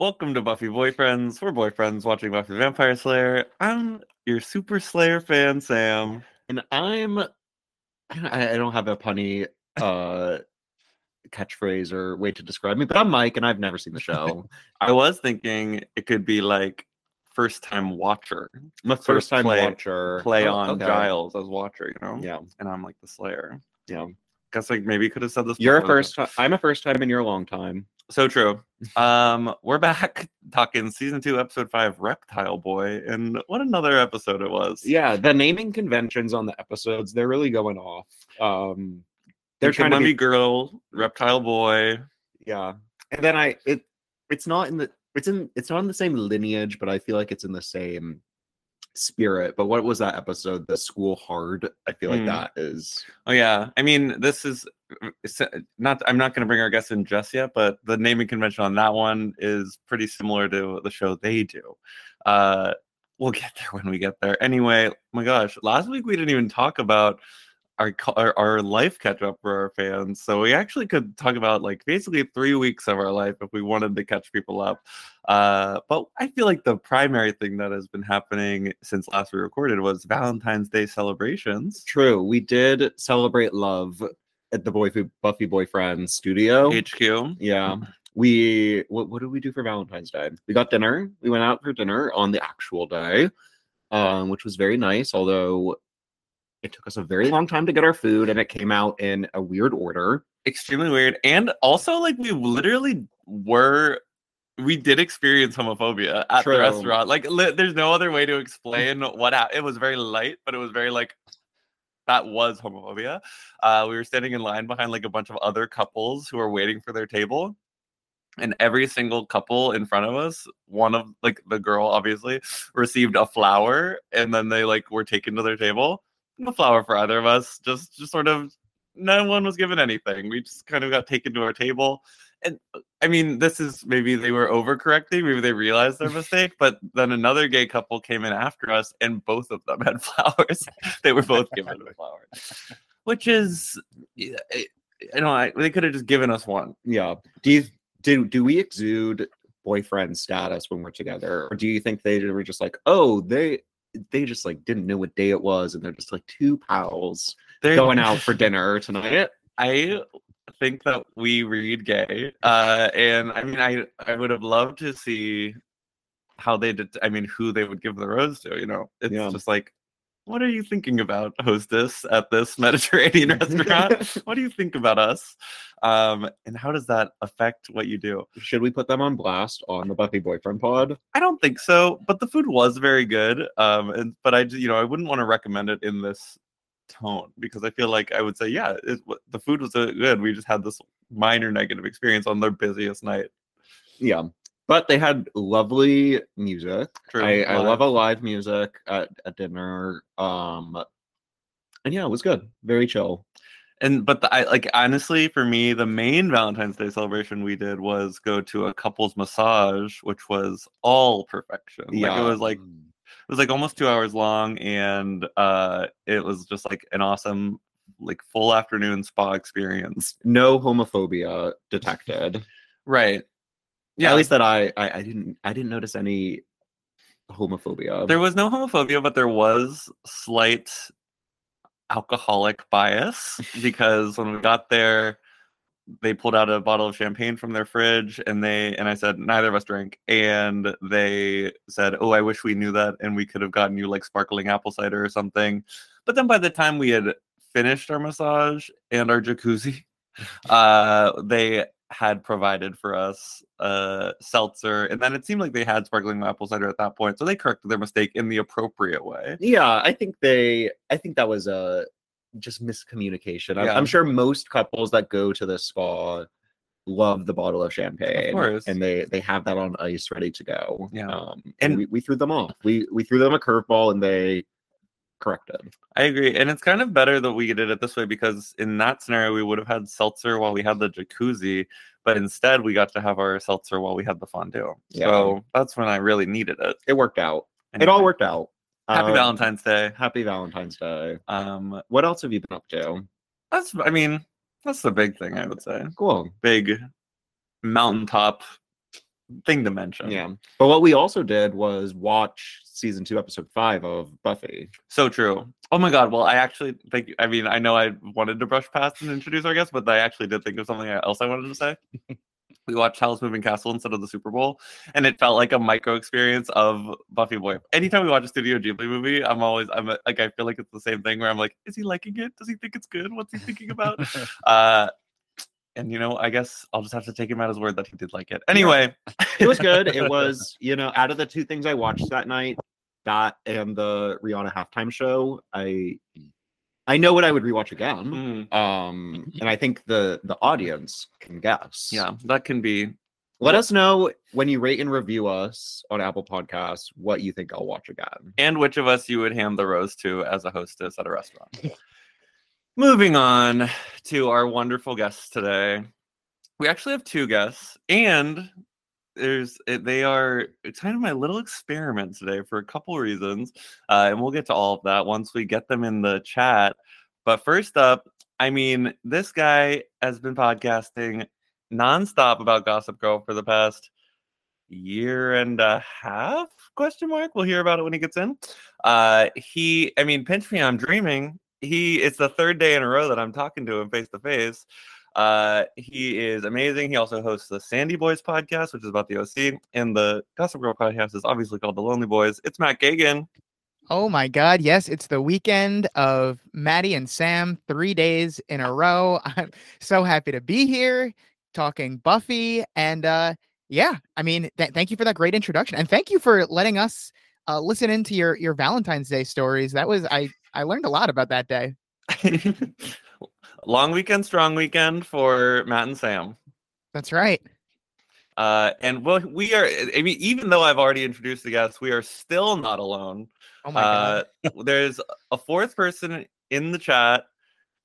Welcome to Buffy Boyfriends. We're boyfriends watching Buffy the Vampire Slayer. I'm your super Slayer fan, Sam. And I'm I don't have a punny uh catchphrase or way to describe me, but I'm Mike and I've never seen the show. I was thinking it could be like first time watcher. I'm a first time play- watcher. Play Oh, on okay. Giles as watcher, you know? Yeah, And I'm like the Slayer. yeah. Guess like maybe could have said this. You're a before. first time I'm a first time and you're a long time. So true. Um, we're back talking season two, episode five, Reptile Boy, and what another episode it was. Yeah, the naming conventions on the episodes, they're really going off. Um they're trying to be Girl, Reptile Boy. yeah. And then I it it's not in the it's in it's not in the same lineage, but I feel like it's in the same spirit. But what was that episode? The school hard. I feel like Mm. that is Oh yeah, I mean this is not. I'm not going to bring our guests in just yet, but the naming convention on that one is pretty similar to the show they do. Uh, we'll get there when we get there. Anyway, oh my gosh, last week we didn't even talk about our our, our life catch up for our fans, so we actually could talk about like basically three weeks of our life if we wanted to catch people up. Uh, but I feel like the primary thing that has been happening since last we recorded was Valentine's Day celebrations. true. We did celebrate love at the Boy Buffy Boyfriend studio. HQ. Yeah. We what what did we do for Valentine's Day? We got dinner. We went out for dinner on the actual day, um, which was very nice, although it took us a very long time to get our food and it came out in a weird order. extremely weird and also like we literally were we did experience homophobia at True. the restaurant like li- there's no other way to explain what happened it was very light but it was very like that was homophobia uh we were standing in line behind like a bunch of other couples who were waiting for their table and every single couple in front of us one of like the girl obviously received a flower and then they like were taken to their table no flower for either of us just just sort of no one was given anything. We just kind of got taken to our table. And I mean, this is maybe they were overcorrecting, maybe they realized their mistake, but then another gay couple came in after us and both of them had flowers. they were both given a flower, which is, I I know, I, they could have just given us one. Yeah. Do you do do we exude boyfriend status when we're together? Or do you think they were just like, oh, they they just like didn't know what day it was and they're just like two pals They're going out for dinner tonight? I think that we read gay, uh, and I mean, I I would have loved to see how they did. I mean, who they would give the rose to. You know, it's Yeah. just like, what are you thinking about, hostess at this Mediterranean restaurant? what do you think about us? Um, and how does that affect what you do? Should we put them on blast on the Buffy boyfriend pod? I don't think so, but the food was very good. Um, and but I, you know, I wouldn't want to recommend it in this tone because I feel like I would say, yeah, it, the food was uh, good. We just had this minor negative experience on their busiest night. Yeah. But they had lovely music. True. I, I love a live music at, at dinner. Um and yeah, it was good. Very chill. and but the, I like honestly for me the main Valentine's Day celebration we did was go to a couple's massage, which was all perfection. Like it was like it was like almost two hours long, and uh, it was just like an awesome like full afternoon spa experience. no homophobia detected. Right. Yeah, at least that I, I I didn't I didn't notice any homophobia. There was no homophobia, but there was slight alcoholic bias because when we got there, they pulled out a bottle of champagne from their fridge and they and I said neither of us drink. And they said oh I wish we knew that and we could have gotten you like sparkling apple cider or something. But then by the time we had finished our massage and our jacuzzi uh they had provided for us uh seltzer and then it seemed like they had sparkling apple cider at that point so they corrected their mistake in the appropriate way yeah, I think they I think that was a just miscommunication. I'm, Yeah. I'm sure most couples that go to the spa love the bottle of champagne course. and they they have that on ice ready to go. Yeah. Um, and And- we, we threw them off. We we threw them a curveball and they corrected. I agree. And it's kind of better that we did it this way because in that scenario, we would have had seltzer while we had the jacuzzi, but instead we got to have our seltzer while we had the fondue. Yeah. So that's when I really needed it. It worked out. It all worked out. Happy Um, Valentine's Day. Happy Valentine's Day. Um, What else have you been up to? that's, I mean, that's the big thing I would say. Cool. Big mountaintop thing to mention. Yeah. But what we also did was watch season two, episode five of Buffy. So true. Oh my god. Well, I actually think. I mean, I know I wanted to brush past and introduce our guest, but I actually did think of something else I wanted to say. we watched Howl's Moving Castle instead of the Super Bowl, and it felt like a micro experience of Buffy Boy. Anytime we watch a Studio Ghibli movie, I'm always I'm like I feel like it's the same thing where I'm like, is he liking it? Does he think it's good? What's he thinking about? uh, and you know, I guess I'll just have to take him at his word that he did like it. Anyway, It was good. it was, you know, out of the two things I watched that night, that and the Rihanna halftime show, I I know what I would rewatch again. mm, Um, and I think the the audience can guess. yeah, that can be. Let us know when you rate and review us on Apple Podcasts what you think I'll watch again. And which of us you would hand the rose to as a hostess at a restaurant. Moving on to our wonderful guests today. We actually have two guests, and there's eh, they are kind of my little experiment today for a couple reasons, uh, and we'll get to all of that once we get them in the chat. But first up, I mean, this guy has been podcasting nonstop about Gossip Girl for the past year and a half question mark we'll hear about it when he gets in uh he i mean pinch me i'm dreaming he it's the third day in a row that i'm talking to him face to face uh he is amazing he also hosts the sandy boys podcast which is about the oc and the gossip girl podcast is obviously called the lonely boys it's matt gagan Oh my God. Yes, it's the weekend of Maddie and Sam, three days in a row. I'm so happy to be here talking Buffy. And uh, yeah, I mean, th- thank you for that great introduction. And thank you for letting us uh, listen into your, your Valentine's Day stories. That was, I, I learned a lot about that day. long weekend strong weekend for matt and sam That's right. uh and well we are i mean even though i've already introduced the guests we are still not alone Oh my God. Uh, there's a fourth person in the chat.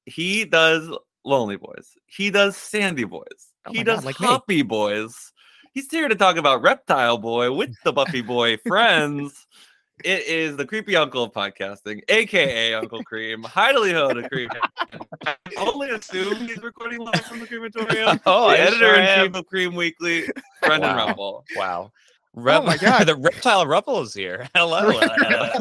He does Lonely Boys. He does Sandy Boys. Oh he my God, does like me. Boys. He's here to talk about Reptile Boy with the Buffy Boy friends. It is the creepy uncle of podcasting, aka Uncle Cream. Heidely ho to Cream. I only assume he's recording live from the crematorium. Oh, the I editor sure in chief of Cream Weekly, Brendan Wow. Rumble. Wow. Oh my God. the reptile Ruffle is here. Hello. Uh,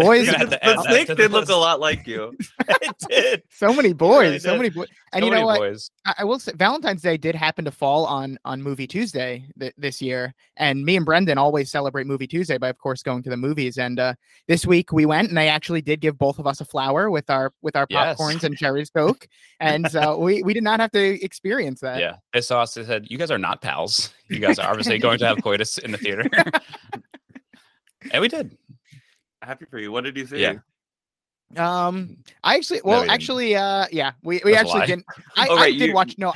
Boys, the, have the snake to the did look a lot like you. it did. so many really boys, so many boys. And So you know many what? boys. I, I will say Valentine's Day did happen to fall on on Movie Tuesday th- this year, and me and Brendan always celebrate Movie Tuesday by, of course, going to the movies. And uh, this week we went, and they actually did give both of us a flower with our with our Yes. popcorns and cherries Coke, and uh, we we did not have to experience that. Yeah. They saw us. They said, "You guys are not pals. You guys are obviously going to have coitus in the theater." and we did. Happy for you. What did you see? Yeah. Um, I actually, well, we didn't. actually, uh, yeah, we we That's actually didn't. I, Oh, I did you- watch. No,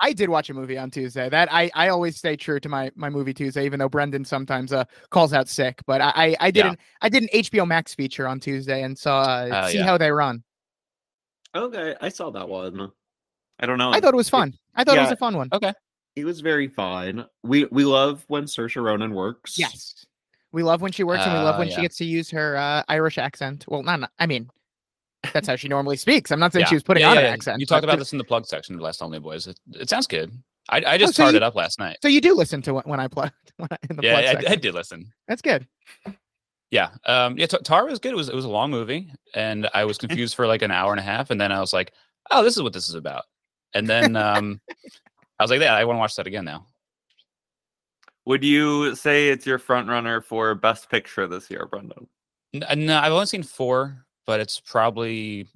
I did watch a movie on Tuesday. That I I always stay true to my my movie Tuesday, even though Brendan sometimes uh calls out sick. But I I, I did Yeah. an I did an HBO Max feature on Tuesday and saw uh, Oh, see yeah. how they run. Okay, I saw that one. I don't know. I thought it was fun. I thought it was a fun one. Okay. It was very fine. We we love when Saoirse Ronan works. Yes, we love when she works, and we love Uh, when she gets to use her uh, Irish accent. Well, not, I mean, that's how she normally speaks. I'm not saying Yeah. she was putting Yeah, on yeah, an yeah. accent. You talked about this in the plug section last Only Boys. It, it sounds good. I, I just so started you- up last night. So you do listen to when I plug when I, in the Yeah, plug I, I section. did listen. That's good. Yeah. Um, yeah, T- Tar was good. It was it was a long movie, and I was confused for like an hour and a half, and then I was like, "Oh, this is what this is about." And then um, I was like, "Yeah, I want to watch that again now." Would you say it's your front runner for best picture this year, Brendan? Uh, No, I've only seen four, but it's probably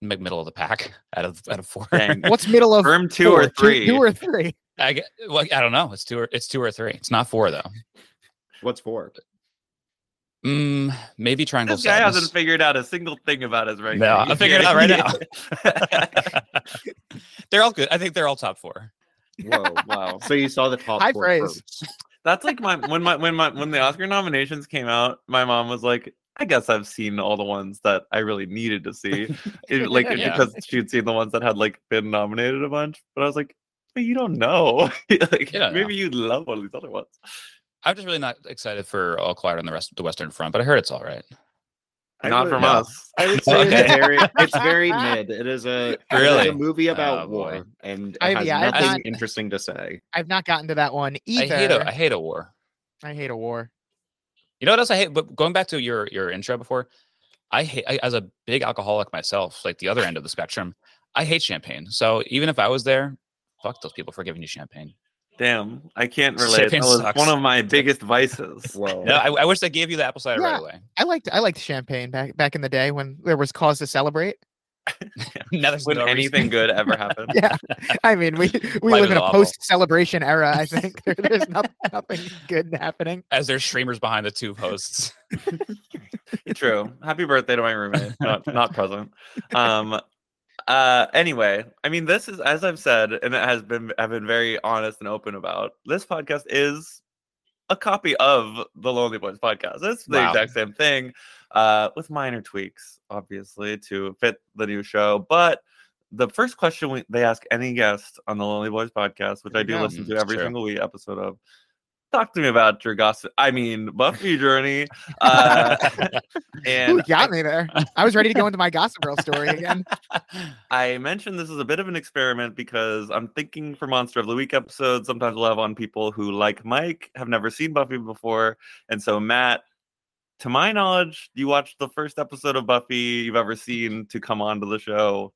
mid- middle of the pack out of out of four. What's middle of Firm two or four? Two- three? Two, or three. I get, well, I don't know. It's two or it's two or three. It's not four though. What's four? Mm, maybe Triangle This guy Sadness. hasn't figured out a single thing about his ranking. No, I'll figure it out right now. now. they're all good. I think they're all top four. Whoa, wow. So you saw the top High four praise. first. That's like my when my when my when the Oscar nominations came out, my mom was like, I guess I've seen all the ones that I really needed to see. It- like Yeah. because she'd seen the ones that had like been nominated a bunch. But I was like, but you don't know. like know. maybe you love one of these other ones. I'm just really not excited for All Quiet on the rest the Western Front, but I heard it's all right. I Not would- from No. us. I would say Okay. it's very it's very mid. It is a it is Really? a movie about oh, boy. war and it I- has yeah, I've nothing not- interesting to say. I've not gotten to that one I either. hate a I hate a war. I hate a war. You know what else I hate? But going back to your your intro before, I hate I, as a big alcoholic myself, like the other end of the spectrum. I hate champagne. So even if I was there, fuck those people for giving you champagne. Damn, I can't relate. Champagne That was sucks. one of my biggest vices. Well, No, I, I wish they gave you the apple cider Yeah. right away. I liked I liked champagne back back in the day when there was cause to celebrate. now there's when no reason- anything good ever happened. Yeah, I mean we we Life live is in a awful. post celebration era. I think there, there's nothing, nothing good happening. as there's streamers behind the two posts. True. Happy birthday to my roommate. Not not present. Um uh anyway, I mean this is as I've said and it has been I've been very honest and open about. This podcast is a copy of the Lonely Boys podcast. It's the Wow. exact same thing uh with minor tweaks obviously to fit the new show, but the first question we, they ask any guest on the Lonely Boys podcast, which I do go. listen Mm, to every true. single week episode of, talk to me about your gossip. I mean, Buffy journey. Uh, and Ooh, got me there. I was ready to go into my Gossip Girl story again. I mentioned this is a bit of an experiment because I'm thinking for Monster of the Week episodes, sometimes we'll have on people who, like Mike, have never seen Buffy before. And so, Matt, to my knowledge, you watched the first episode of Buffy you've ever seen to come onto the show.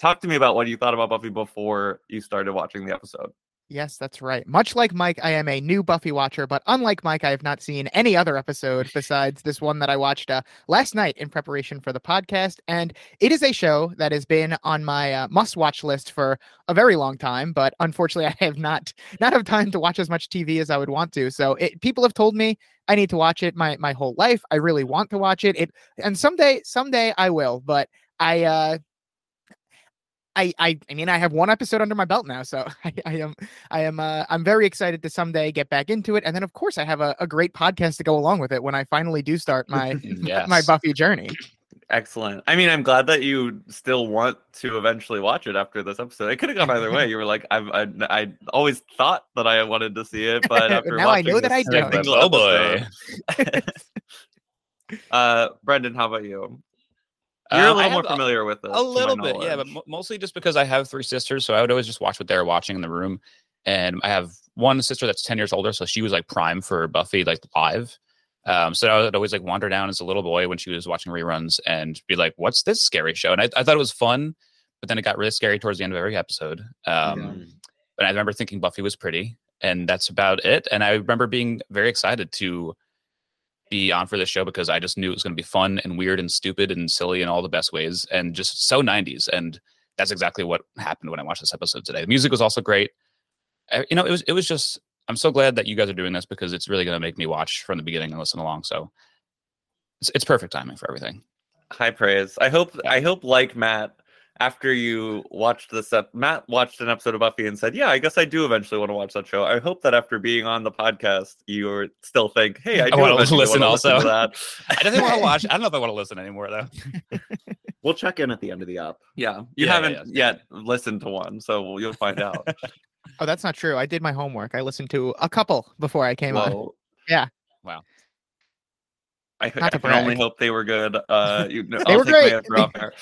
Talk to me about what you thought about Buffy before you started watching the episode. Yes, that's right. Much like Mike, I am a new Buffy watcher, but unlike Mike, I have not seen any other episode besides this one that I watched uh, last night in preparation for the podcast. And it is a show that has been on my uh, must-watch list for a very long time, but unfortunately, I have not not have time to watch as much TV as I would want to. So it, people have told me I need to watch it my my whole life. I really want to watch it. It and someday someday I will, but I uh I, I I mean I have one episode under my belt now, so I, I am I am uh, I'm very excited to someday get back into it, and then of course I have a, a great podcast to go along with it when I finally do start my yes. my Buffy journey. Excellent. I mean, I'm glad that you still want to eventually watch it after this episode. It could have gone either way. You were like, I've, I, I always thought that I wanted to see it, but after Now I know that I this don't. single Oh, boy. uh, Brendan, how about you? You're Um, a I little more have familiar with it. a little bit yeah but mo- mostly just because i have three sisters so i would always just watch what they were watching in the room and i have one sister that's 10 years older so she was like prime for buffy like live um, so i would always like wander down as a little boy when she was watching reruns and be like what's this scary show and i, I thought it was fun but then it got really scary towards the end of every episode um, Yeah. but i remember thinking buffy was pretty and that's about it and i remember being very excited to be on for this show because I just knew it was going to be fun and weird and stupid and silly in all the best ways and just so 90s. And that's exactly what happened when I watched this episode today. The music was also great. Uh, You know, it was it was just I'm so glad that you guys are doing this because it's really going to make me watch from the beginning and listen along. So it's, it's perfect timing for everything. High praise. I hope. I hope, like Matt, after you watched this, ep- Matt watched an episode of Buffy and said, "Yeah, I guess I do eventually want to watch that show." I hope that after being on the podcast, you are still think, "Hey, I, I do wanna listen wanna listen to also. that." I definitely want to watch. I don't know if I want to listen anymore though. We'll check in at the end of the app. Yeah, you Yeah, yeah, haven't yeah. yet listened to one, so you'll find out. Oh, that's not true. I did my homework. I listened to a couple before I came on. Yeah. Wow. I, I Not to can only hope they were good. Uh, you, no, They I'll were take great. answer off there.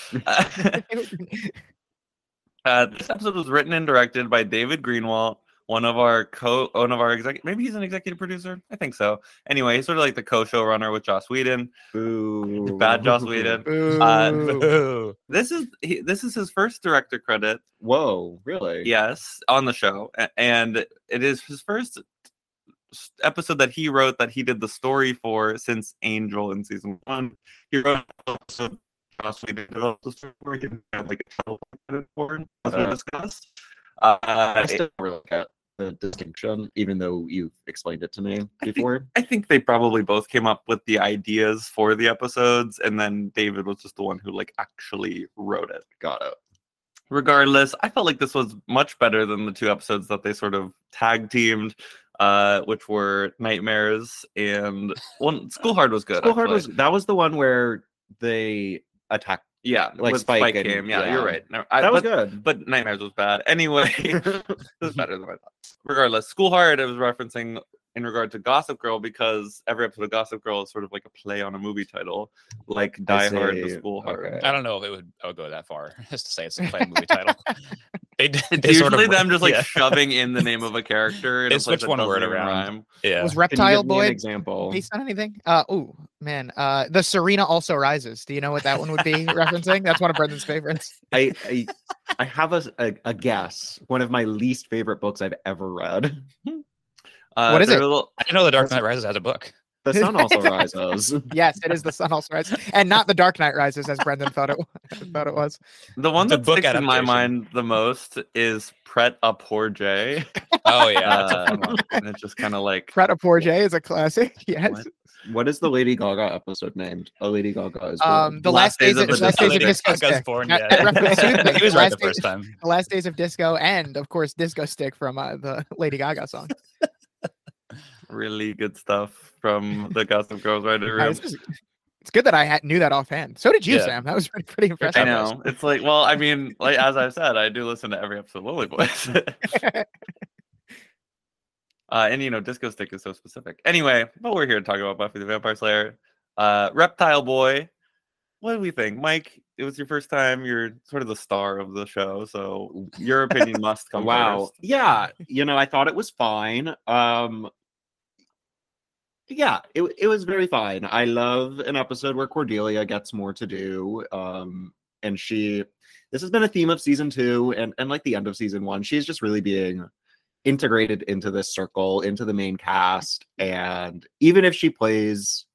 Uh, this episode was written and directed by David Greenwalt, one of our co, one of our executive. Maybe he's an executive producer. I think so. Anyway, he's sort of like the co-showrunner with Joss Whedon. Boo. Bad Joss Whedon. Boo. Ooh. This is he, this is his first director credit. Whoa, really? Yes, on the show, A- and it is his first s- episode that he wrote that he did the story for since Angel in season one. He wrote. Joss Whedon developed the story for. He didn't have like a title for as we Uh. discussed. Uh, I still look at the distinction, even though you've explained it to me before. I think they probably both came up with the ideas for the episodes, and then David was just the one who like actually wrote it. Got it. Regardless, I felt like this was much better than the two episodes that they sort of tag teamed, uh, which were Nightmares and one School Hard was good. School Hard was that was the one where they attacked. yeah, like with Spike Spike, and- came. Yeah, yeah. you're right. No, I, That was but, good. but Nightmares was bad. Anyway, it was better than I thought. Regardless, School Hard, I was referencing in regard to Gossip Girl because every episode of Gossip Girl is sort of like a play on a movie title, like Die Hard, The see. School Hard. Okay. I don't know if it would I would go that far just to say it's a play movie title. They, d- It's they sort usually of, them just like yeah, shoving in the name of a character. in They a place switch one word even around. rhyme. yeah. Was Can you Reptile give me an Boy example. based on anything? Uh oh man, uh the Serena also rises. Do you know what that one would be referencing? That's one of Brendan's favorites. I, I I have a, a a guess. One of my least favorite books I've ever read. Uh, What is it? little- I know the Dark Knight Rises has a book. The sun also rises. Yes, it is the Sun also rises, and not the Dark Knight Rises as Brendan thought it thought it was. the one The that book sticks in my mind the most is Pret a Poor J. Oh yeah, Uh, and it's just kind of like Pret a Poor J is a classic. Yes. What? What is the Lady Gaga episode named? A Lady Gaga is Um, the Last last, Days days, of of, the last days of disco Gaga's stick. born, That- yeah. that reference to the he was right the first time. The last days of disco, and of course, disco stick from uh, the Lady Gaga song. Really good stuff from the Gossip Girls writer room. it's, just- it's good that I had, knew that offhand. So did you, Yeah. Sam. That was pretty, pretty I impressive. know. It's like, well, I mean, like as I've said, I do listen to every episode of Lonely Boys. uh, and you know, Disco Stick is so specific. Anyway, but we're here to talk about Buffy the Vampire Slayer. Uh, Reptile Boy. What do we think, Mike? It was your first time. You're sort of the star of the show, so your opinion must come wow. first. Yeah, you know, I thought it was fine. Um yeah, it it was very fine. I love an episode where Cordelia gets more to do. Um and she this has been a theme of season 2 and and like the end of season 1. She's just really being integrated into this circle, into the main cast and even if she plays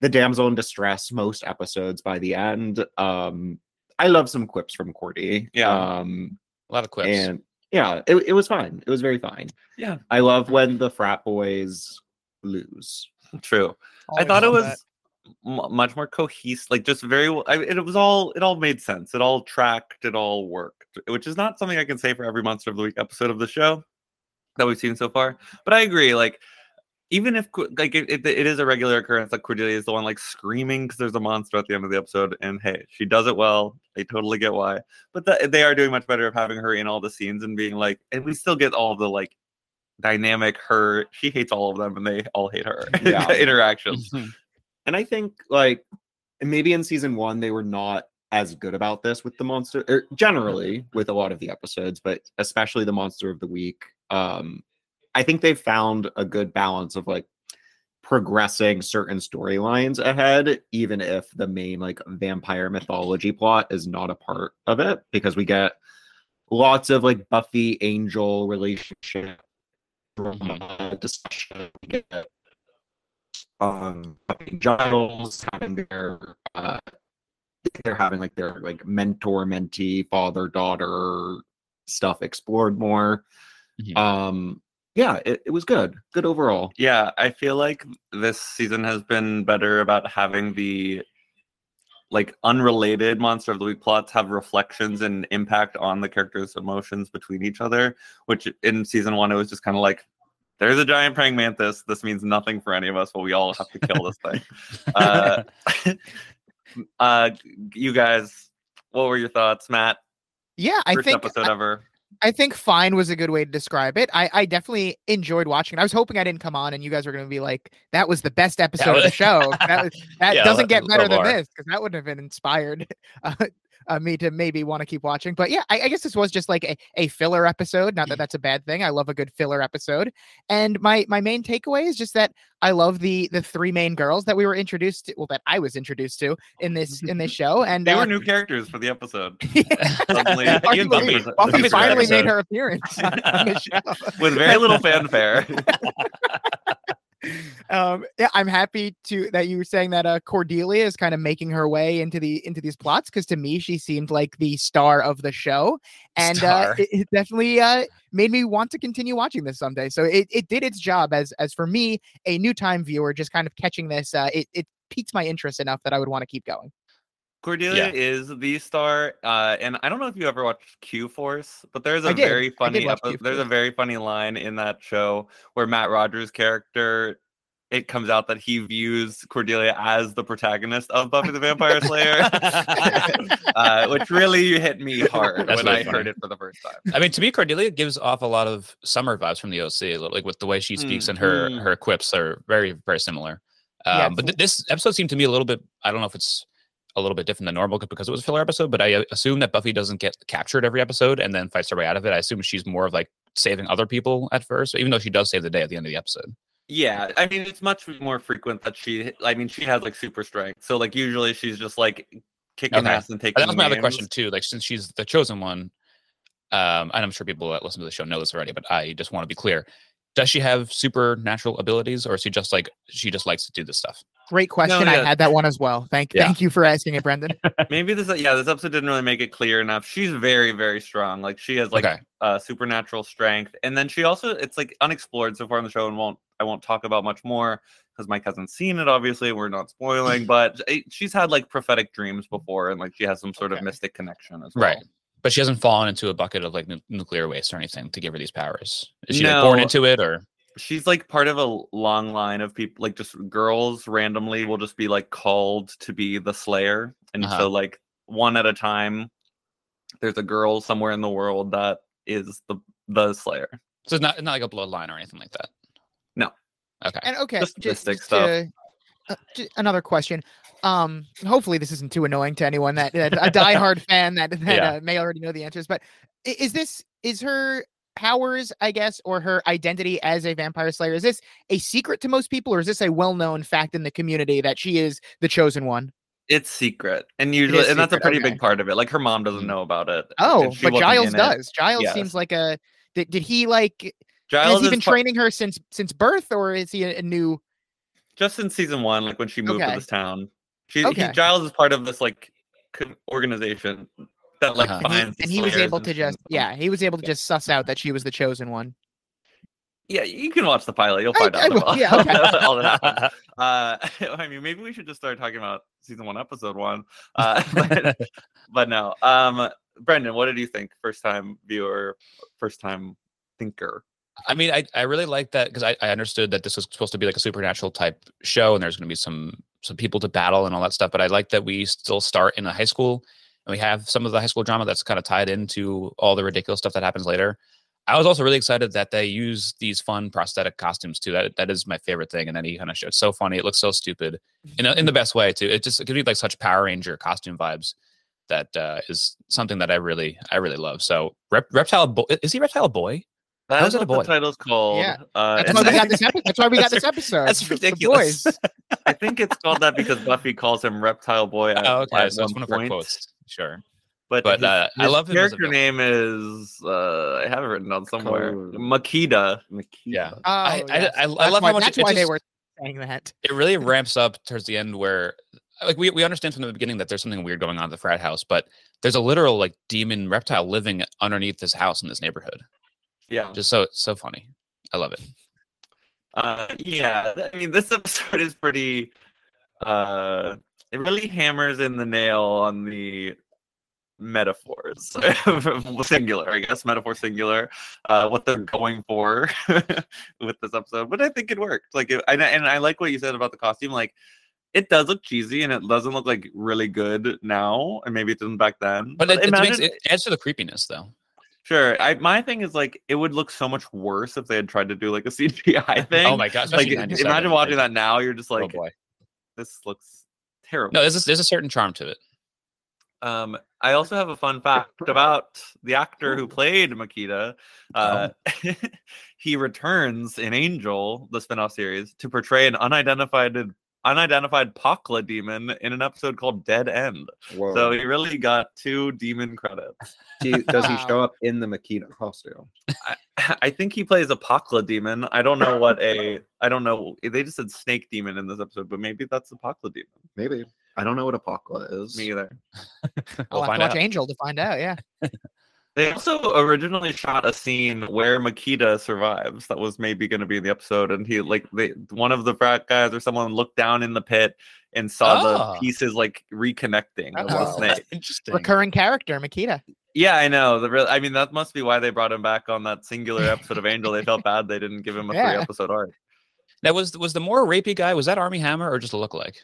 the damsel in distress most episodes by the end, um I love some quips from Cordy. Yeah. Um A lot of quips. and yeah, it, it was fine. It was very fine. Yeah. I love when the frat boys lose. True. I Always thought it was that. much more cohesive, like just very. well- I, it was all. It all made sense. It all tracked. It all worked, which is not something I can say for every Monster of the Week episode of the show that we've seen so far. But I agree. Like, even if like it, it, it is a regular occurrence, like Cordelia is the one like screaming because there's a monster at the end of the episode, and hey, she does it well. I totally get why. But the, they are doing much better of having her in all the scenes and being like, and we still get all the like dynamic her she hates all of them and they all hate her Yeah. interactions And I think like maybe in season one they were not as good about this with the monster or generally with a lot of the episodes, but especially the monster of the week. Um I think they've found a good balance of like progressing certain storylines ahead, even if the main like vampire mythology plot is not a part of it, because we get lots of like Buffy Angel relationship drama discussion. We get um Giles having their uh they're having like their like mentor mentee father daughter stuff explored more Mhm. um yeah it, it was good good overall Yeah, I feel like this season has been better about having the like unrelated monster of the week plots have reflections and impact on the characters' emotions between each other. Which in season one, it was just kind of like, there's a giant praying mantis. This means nothing for any of us, but we all have to kill this thing. Uh, uh, you guys, what were your thoughts, Matt? Yeah, I First think episode ever. I think fine was a good way to describe it. I, I definitely enjoyed watching it. I was hoping I didn't come on and you guys were going to be like, that was the best episode of the show. That, was, that Yeah, doesn't get better low than this because that wouldn't have been inspired uh, uh, me to maybe want to keep watching. But yeah, I, I guess this was just like a, a filler episode. Not that that's a bad thing. I love a good filler episode. And my my main takeaway is just that I love the the three main girls that we were introduced to. Well, that I was introduced to in this in this show. And They uh, were new characters for the episode. Buffy finally episode. made her appearance on the show. with very little fanfare. Um yeah i'm happy to that you were saying that uh cordelia is kind of making her way into the into these plots because to me she seemed like the star of the show. And uh it, it definitely uh made me want to continue watching this someday. So it, it did its job as as for me a new time viewer just kind of catching this uh it, it piqued my interest enough that i would want to keep going Cordelia Yeah. is the star, uh, and I don't know if you ever watched Q Force, but there's a very funny watch epi- there's a Q-Force. very funny line in that show where Matt Rogers' character it comes out that he views Cordelia as the protagonist of Buffy the Vampire Slayer, uh, which really hit me hard That's when really I funny. heard it for the first time. I mean, to me, Cordelia gives off a lot of summer vibes from the OC, like with the way she speaks and her Mhm. her quips are very very similar. Um, Yeah, but th- this episode seemed to me a little bit. I don't know if it's a little bit different than normal because it was a filler episode, but I uh, assume that Buffy doesn't get captured every episode and then fights her way out of it. I assume she's more of like saving other people at first, even though she does save the day at the end of the episode. Yeah, I mean it's much more frequent that she. I mean she has like super strength, so like usually she's just like kicking Okay. ass and taking. That was my other question too. Like since she's the chosen one, um, and I'm sure people that listen to the show know this already, but I just want to be clear. Does she have supernatural abilities, or is she just like she just likes to do this stuff? Great question. I yeah. had that one as well. Thank Yeah. thank you for asking it, Brendan. Maybe this. Yeah, this episode didn't really make it clear enough. She's very very strong. Like she has like okay, uh, supernatural strength, and then she also it's like unexplored so far in the show, and won't I won't talk about much more because my hasn't seen it. Obviously, we're not spoiling, but it, she's had like prophetic dreams before, and like she has some sort of mystic connection as well. right. But she hasn't fallen into a bucket of like nu- nuclear waste or anything to give her these powers. Is she like, born into it, or She's like part of a long line of people, like just girls randomly will just be like called to be the Slayer, and Uh-huh. so like one at a time, there's a girl somewhere in the world that is the the Slayer. so it's not it's not like a bloodline or anything like that? No. Okay. And okay, Just just, mystic just stuff. to- uh, ju- another question. Um, hopefully this isn't too annoying to anyone that, that a diehard fan that that Yeah. uh, may already know the answers. But is this is her powers, I guess, or her identity as a vampire slayer? Is this a secret to most people, or is this a well-known fact in the community that she is the chosen one? It's secret, and usually, and that's a pretty okay. big part of it. Like her mom doesn't Mm. know about it. Oh, but Giles in it. does. Giles Yes. seems like a. Did, did he like? Giles has he been training her since since birth, or is he a, a new? just in season one, like when she moved Okay. to this town. She, Okay. he, Giles is part of this like organization that like Uh-huh. And he, finds and he was able to just yeah, he was able to just suss out that she was the chosen one. yeah. You can watch the pilot. You'll find I out will, about yeah, okay. all that happens. Uh, I mean, maybe we should just start talking about season one, episode one. Uh, but, but no. Um, Brendan, what did you think? First time viewer, first time thinker. I mean, I, I really like that because I, I understood that this was supposed to be like a supernatural type show, and there's going to be some some people to battle and all that stuff. But I like that we still start in a high school, and we have some of the high school drama that's kind of tied into all the ridiculous stuff that happens later. I was also really excited that they use these fun prosthetic costumes too. That that is my favorite thing. And then he kind of showed it's so funny. It looks so stupid in a, in the best way too. It just it gives me like such Power Ranger costume vibes. That uh, is something that I really I really love. So Rep- reptile boy is he reptile boy? That How is is it a what boy? the title's called. Yeah. Uh, That's why we got this episode. That's why we got this episode. That's the- the ridiculous. boys. I think it's called that because Buffy calls him Reptile Boy. At, Oh, okay. at So it's one one of our point. quotes. Sure. But, But, his, uh, I his love him as character name is uh, I have it written down somewhere. Code. Makita. Makita. Yeah. Oh, I- I- yes. I- I That's love how much That's it why they just- were saying that. It really ramps up towards the end where like we, we understand from the beginning that there's something weird going on at the frat house, but there's a literal like demon reptile living underneath this house in this neighborhood. Yeah. Just so so funny. I love it. Uh, yeah. I mean, this episode is pretty. Uh, it really hammers in the nail on the metaphors singular i guess metaphor singular uh what they're going for with this episode but i think it worked like it, and, I- and i like what you said about the costume like it does look cheesy and it doesn't look like really good now and maybe it didn't back then But it, it makes it adds to the creepiness though. Sure I, my thing is like it would look so much worse if they had tried to do like a cgi thing Oh my gosh. like especially in 97, imagine watching that now you're just like, Oh like boy. this looks terrible No, there's a, there's a certain charm to it. Um, I also have a fun fact about the actor who played Makita. Uh, he returns in Angel, the spin-off series, to portray an unidentified unidentified Pakla demon in an episode called Dead End. Whoa. So he really got two demon credits. Do does he show up in the Makita costume? I think he plays a Pakla demon. I don't know what a I don't know. They just said snake demon in this episode, but maybe that's a Pakla demon. Maybe. I don't know what a Pakla is. Me either. I'll We'll have find to watch out. Angel to find out. Yeah. They also originally shot a scene where Makita survives. That was maybe going to be in the episode, and he like they one of the frat guys or someone looked down in the pit and saw Ah. the pieces like reconnecting with Uh-oh. the snake. Interesting. Recurring character, Makita. Yeah, I know. The real, I mean, that must be why they brought him back on that singular episode of Angel. They felt bad they didn't give him a Yeah. three episode arc. Now was was the more rapey guy? Was that Armie Hammer or just a lookalike?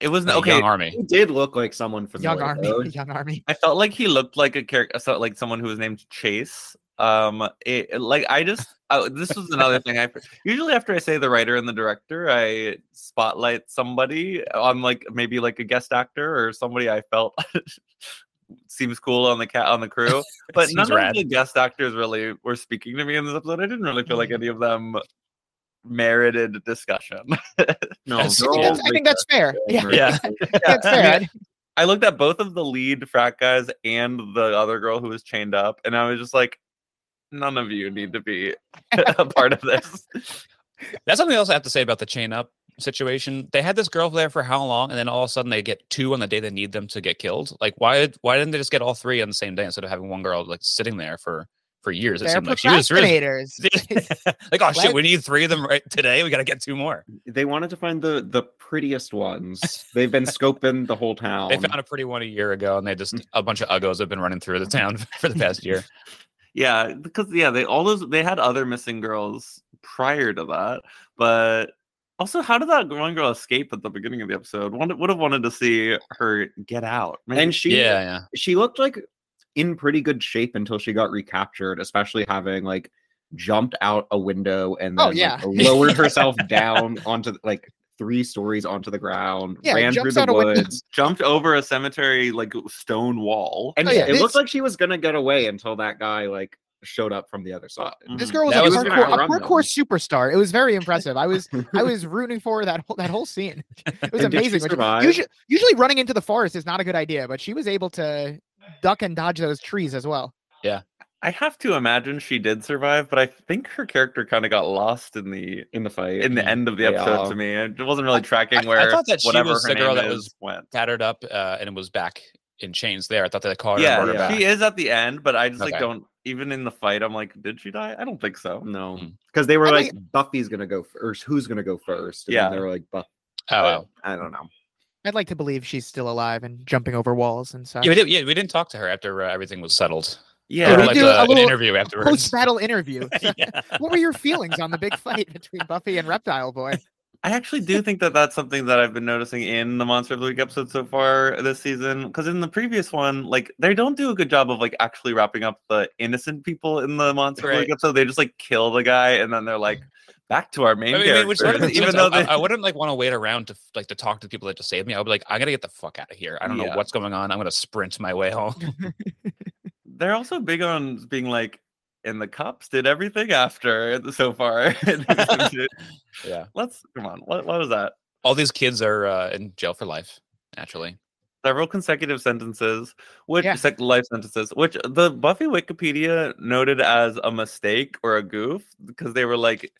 It was Like, okay. Young Armie. He did look like someone from Young Armie, Young Armie. I felt like he looked like a character, so like someone who was named Chase. Um, it, like I just uh, this was another thing. I usually after I say the writer and the director, I spotlight somebody on like maybe like a guest actor or somebody I felt seems cool on the cat on the crew. But none rad. of the guest actors really were speaking to me in this episode. I didn't really feel like any of them merited discussion. No, That's- I think that's, I think that's fair. Yeah, Yeah. that's I fair. mean, I looked at both of the lead frat guys and the other girl who was chained up, and I was just like, none of you need to be a part of this. That's something else I have to say about the chain up situation. They had this girl there for how long, and then all of a sudden they get two on the day they need them to get killed. Like why? Why didn't they just get all three on the same day instead of having one girl like sitting there for for years? It They're seemed like she was really procrastinators. like, oh shit, Let- we need three of them right today. We got to get two more. they wanted to find the the prettiest ones. They've been scoping the whole town. They found a pretty one a year ago, and they just mm. a bunch of uggos have been running through the town for the past year. Yeah, because yeah, they all those they had other missing girls prior to that, but also, how did that one girl escape at the beginning of the episode? Wanted, would have wanted to see her get out. Maybe- and she yeah, yeah. she looked like in pretty good shape until she got recaptured, especially having like jumped out a window and then Oh, like, lowered herself down onto like three stories onto the ground, Yeah, ran through the out a window. woods. jumped over a cemetery like stone wall. And Oh, yeah, it this- looked like she was gonna get away until that guy like showed up from the other side. This Mhm. girl was That a was parkour, a parkour superstar. It was very impressive. I was I was rooting for that whole that whole scene. It was And amazing. Usually, usually running into the forest is not a good idea, but she was able to duck and dodge those trees as well. Yeah. I have to imagine she did survive, but I think her character kind of got lost in the in the fight. in the end of the episode Yeah. to me. It wasn't really I- tracking I where thought that she whatever was her the girl name that is was went. Tattered up, uh, and it was back in chains. There, I thought they caught her. Yeah, and brought her yeah. back. she is at the end, but I just like don't even in the fight. I'm like, did she die? I don't think so. No, Mm. because they were I like, think- Buffy's gonna go first. Who's gonna go first? And Yeah. they were like, Buff. Oh, wow. I don't know. I'd like to believe she's still alive and jumping over walls and such. Yeah, we did. Yeah, we didn't talk to her after uh, everything was settled. Yeah, we like do uh, a an little interview afterwards. Post battle interview. yeah. what were your feelings on the big fight between Buffy and Reptile Boy? I actually do think that that's something that I've been noticing in the Monster of the Week episode so far this season. Because in the previous one, like they don't do a good job of like actually wrapping up the innocent people in the Monster of the Week episode. They just like kill the guy and then they're like back to our main I mean, character. sort of even even though I, they, I wouldn't like want to wait around to like to talk to the people that just saved me. I would be like, I gotta get the fuck out of here. I don't know what's going on. I'm gonna sprint my way home. they're also big on being like, and the cops did everything after so far. yeah. Let's come on. What what was that? All these kids are uh, in jail for life. Naturally. several consecutive sentences, which Yeah. sec- life sentences, which the Buffy Wikipedia noted as a mistake or a goof because they were like,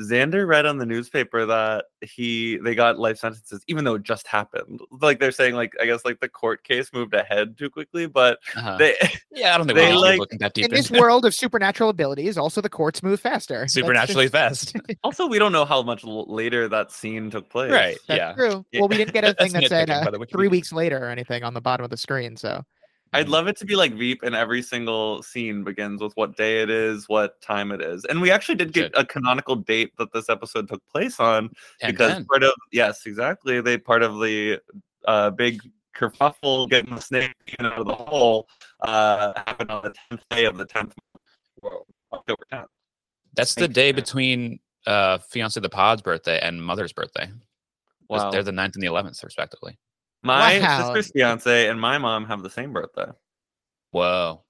Xander read on the newspaper that he they got life sentences even though it just happened. Like they're saying, like I guess like the court case moved ahead too quickly, but Uh-huh. they yeah, I don't think they we need like- looking that deep In this into world of supernatural abilities, also the courts move faster. Supernaturally just- fast. also we don't know how much l- later that scene took place. right. That's yeah. true. Yeah. Well, we didn't get a thing that said nitpicking uh, by three weeks later or anything on the bottom of the screen. So I'd love it to be like Veep, and every single scene begins with what day it is, what time it is, and we actually did get Good. a canonical date that this episode took place on because 10-10. part of yes, exactly, they part of the uh, big kerfuffle getting the snake out of the hole uh, happened on the tenth day of the tenth October tenth. That's the day between uh fiance the pod's birthday and mother's birthday. Wow, They're the 9th and the 11th, respectively. My Wow. sister's fiance and my mom have the same birthday. Whoa.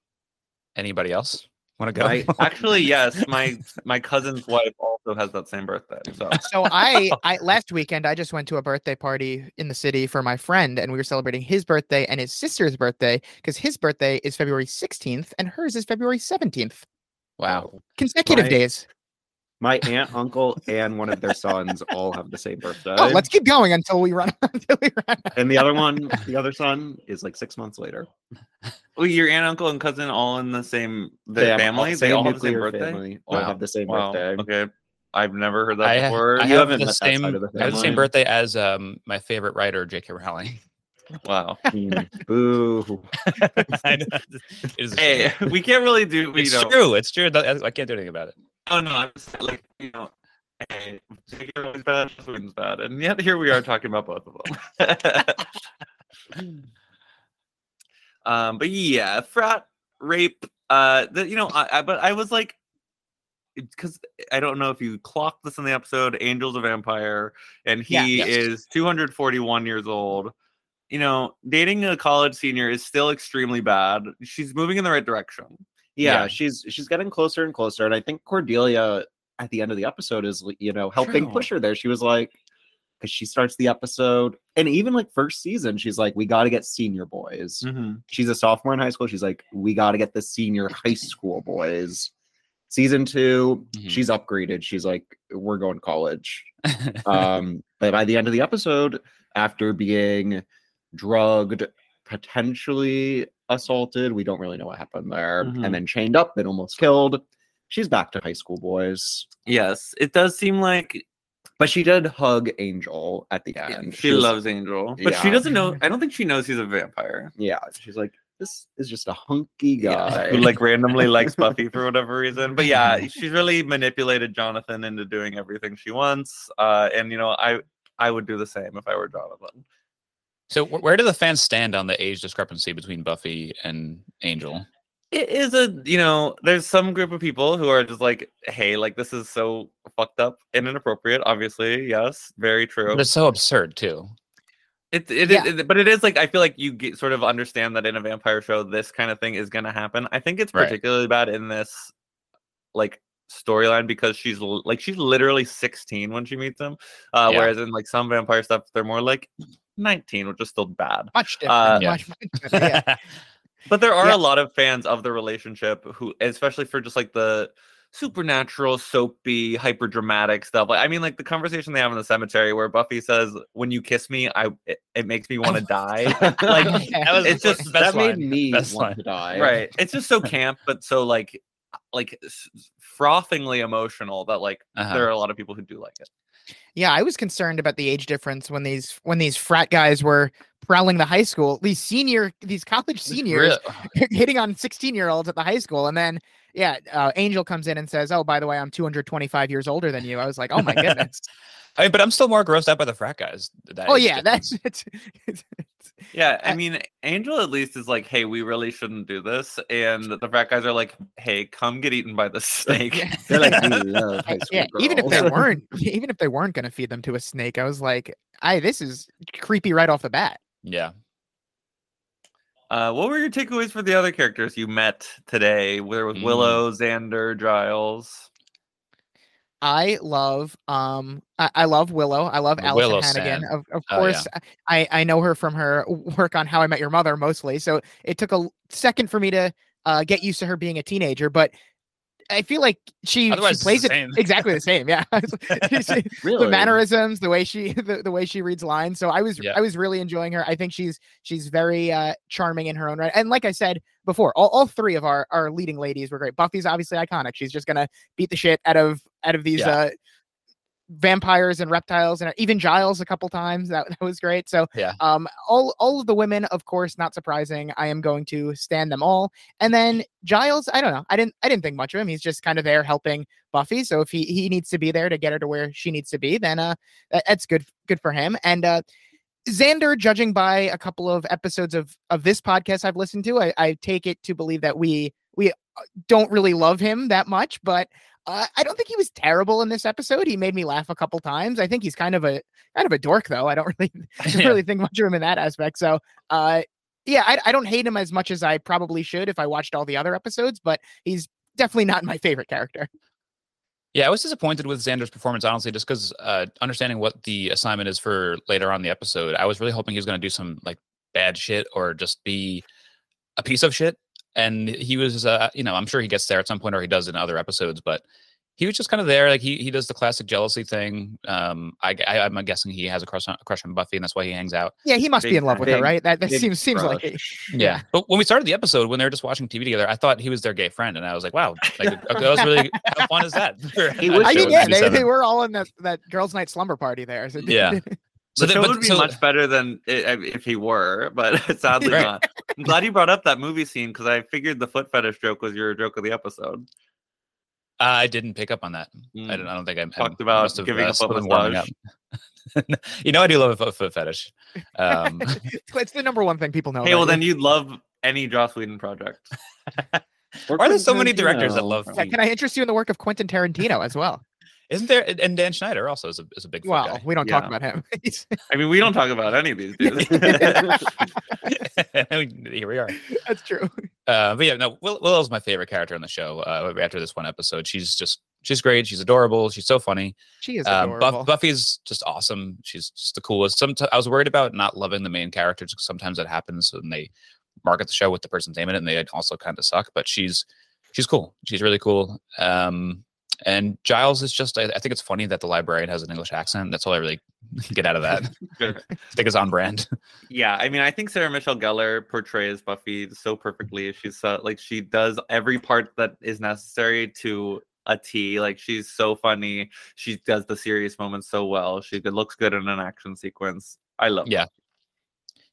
Anybody else want to go? Right. Actually, yes, my my cousin's wife also has that same birthday. So so I I last weekend I just went to a birthday party in the city for my friend and we were celebrating his birthday and his sister's birthday because his birthday is February 16th and hers is February 17th. wow. Consecutive My- days. My aunt, uncle, and one of their sons all have the same birthday. Oh, let's keep going until we run until we run. out. and the other one, the other son, is like six months later. Well, your aunt, uncle, and cousin all in the same the They family. all- they same all have the same birthday. family, all have the same Wow. birthday. Okay, I've never heard that I, ha- before. I You have haven't the same the I have the same birthday as um my favorite writer, J.K. Rowling. Wow. Mm, Boo. It is Hey, we can't really do. It's don't. true. It's true. I I can't do anything about it. Oh no, I'm just like you know. hey. Rowling's bad, Joss Whedon's bad, and yet here we are talking about both of them. um, but yeah, frat rape. Uh, the, you know, I, I but I was like, because I don't know if you clocked this in the episode, Angel's a vampire, and he Yeah. Yes. is 241 years old. You know, dating a college senior is still extremely bad. She's moving in the right direction. Yeah, Yeah. she's she's getting closer and closer and i think cordelia at the end of the episode is you know helping True. push her there she was like because she starts the episode and even like first season she's like we got to get senior boys she's a sophomore in high school she's like we got to get the senior high school boys season 2 Mhm. she's upgraded she's like we're going to college um but by the end of the episode after being drugged potentially assaulted we don't really know what happened there Mhm. and then chained up and almost killed she's back to high school boys Yes, it does seem like but she did hug angel at the yeah, end she was- loves Angel, but she doesn't know. I don't think she knows he's a vampire. yeah she's like this is just a hunky Yeah, guy who like randomly likes Buffy for whatever reason. But yeah, she's really manipulated Jonathan into doing everything she wants. Uh, and you know, I I would do the same if I were Jonathan. So where do the fans stand on the age discrepancy between Buffy and Angel? It is a you know, there's some group of people who are just like, hey, like this is so fucked up and inappropriate. Obviously, yes, very true. But it's so absurd too. It, it, Yeah. it- but it is like I feel like you get, sort of understand that in a vampire show, this kind of thing is going to happen. I think it's Right. particularly bad in this like storyline because she's like she's literally 16 when she meets him, uh, Yeah. whereas in like some vampire stuff, they're more like 19, which is still bad. Much different. Uh, Yeah. much, much different, yeah. But there are Yeah. a lot of fans of the relationship who, especially for just like the supernatural, soapy, hyper dramatic stuff. Like, I mean, like the conversation they have in the cemetery where Buffy says, "When you kiss me, I it, it makes me want to die." Like, Yeah. that was it's just- best that made me Best want line. to die right? It's just so camp, but so like, like frothingly emotional that like Uh-huh. there are a lot of people who do like it. Yeah, I was concerned about the age difference when these when these frat guys were prowling the high school. These senior, these college seniors hitting on sixteen year olds at the high school, and then yeah, uh, Angel comes in and says, "Oh, by the way, I'm 225 years older than you." I was like, "Oh my goodness." I mean, but I'm still more grossed out by the frat guys. that oh yeah, that's it's, it's, Yeah, I I- mean, Angel at least is like, "Hey, we really shouldn't do this," and the frat guys are like, "Hey, come get eaten by the snake." yeah. they're like we love high I- school yeah, even if they weren't, even if they weren't going to feed them to a snake, I was like, "I this is creepy right off the bat." yeah. Uh, what were your takeaways for the other characters you met today? There was Mm. Willow, Xander, Giles. I love um I, I love Willow. I love Alyson Willow Hannigan. Of, of Oh, yeah. course, I I know her from her work on How I Met Your Mother mostly. So it took a second for me to uh, get used to her being a teenager, but I feel like she, she Otherwise, it's the plays it exactly the same. Yeah, She- really the mannerisms, the way she the, the way she reads lines. So I was Yeah. I was really enjoying her. I think she's she's very uh charming in her own right. And like I said before, all, all three of our our leading ladies were great. Buffy's obviously iconic. She's just gonna beat the shit out of out of these Yeah. uh vampires and reptiles and even Giles a couple times. That, that was great. So Yeah. um all all of the women, of course, not surprising. I am going to stand them all. And then Giles, I don't know. I didn't I didn't think much of him. He's just kind of there helping Buffy. So if he he needs to be there to get her to where she needs to be, then uh that, that's good good for him. And uh Xander, judging by a couple of episodes of of this podcast I've listened to, I, I take it to believe that we we uh, don't really love him that much, but uh, I don't think he was terrible in this episode. He made me laugh a couple times. I think he's kind of a kind of a dork, though. I don't really Yeah. really think much of him in that aspect. So, uh, yeah, I, I don't hate him as much as I probably should if I watched all the other episodes, but he's definitely not my favorite character. Yeah, I was disappointed with Xander's performance, honestly, just because uh, understanding what the assignment is for later on in the episode, I was really hoping he was going to do some like bad shit or just be a piece of shit. And he was, uh, you know, I'm sure he gets there at some point, or he does in other episodes, but he was just kind of there. Like he he does the classic jealousy thing. Um, I, I am guessing he has a crush on a crush on Buffy, and that's why he hangs out. Yeah, he must be in love with her, right? That that big seems seems like it. crush. Yeah. But when we started the episode, when they were just watching TV together, I thought he was their gay friend, and I was like, wow, like that was really how fun is that? He was I mean, yeah, they, they were all in that that girls' night slumber party there. So Yeah. So the show but- would be so- much better than i- if he were, but sadly Right. not. I'm glad you brought up that movie scene because I figured the foot fetish joke was your joke of the episode. I didn't pick up on that. I, Mm. don't, I don't think I I Talked about giving uh, a foot been massage. you know, I do love a foot, foot fetish. Um, It's, it's the number one thing people know. Hey, well you. then you'd love any Joss Whedon project. Are there so many directors that love Yeah, can I interest you in the work of Quentin Tarantino as well? Isn't there? And Dan Schneider also is a is a big foot Well, guy. we don't talk about him. I mean, we don't talk about any of these dudes. Here we are. That's true. Uh, but yeah, no, Will, Willow's my favorite character on the show. Uh, after this one episode, she's just she's great. She's adorable. She's so funny. She is Um, adorable. Buff, Buffy's just awesome. She's just the coolest. Sometimes I was worried about not loving the main characters because sometimes that happens when they market the show with the person's name in it, and they also kind of suck. But she's she's cool. She's really cool. Um, and Giles is just I, I think it's funny that the librarian has an English accent. That's all I really get out of that. I think it's on brand. Yeah, I mean, I think Sarah Michelle Gellar portrays Buffy so perfectly. She's so, like she does every part that is necessary to a T. Like she's so funny. She does the serious moments so well. She looks good in an action sequence. I love. Yeah.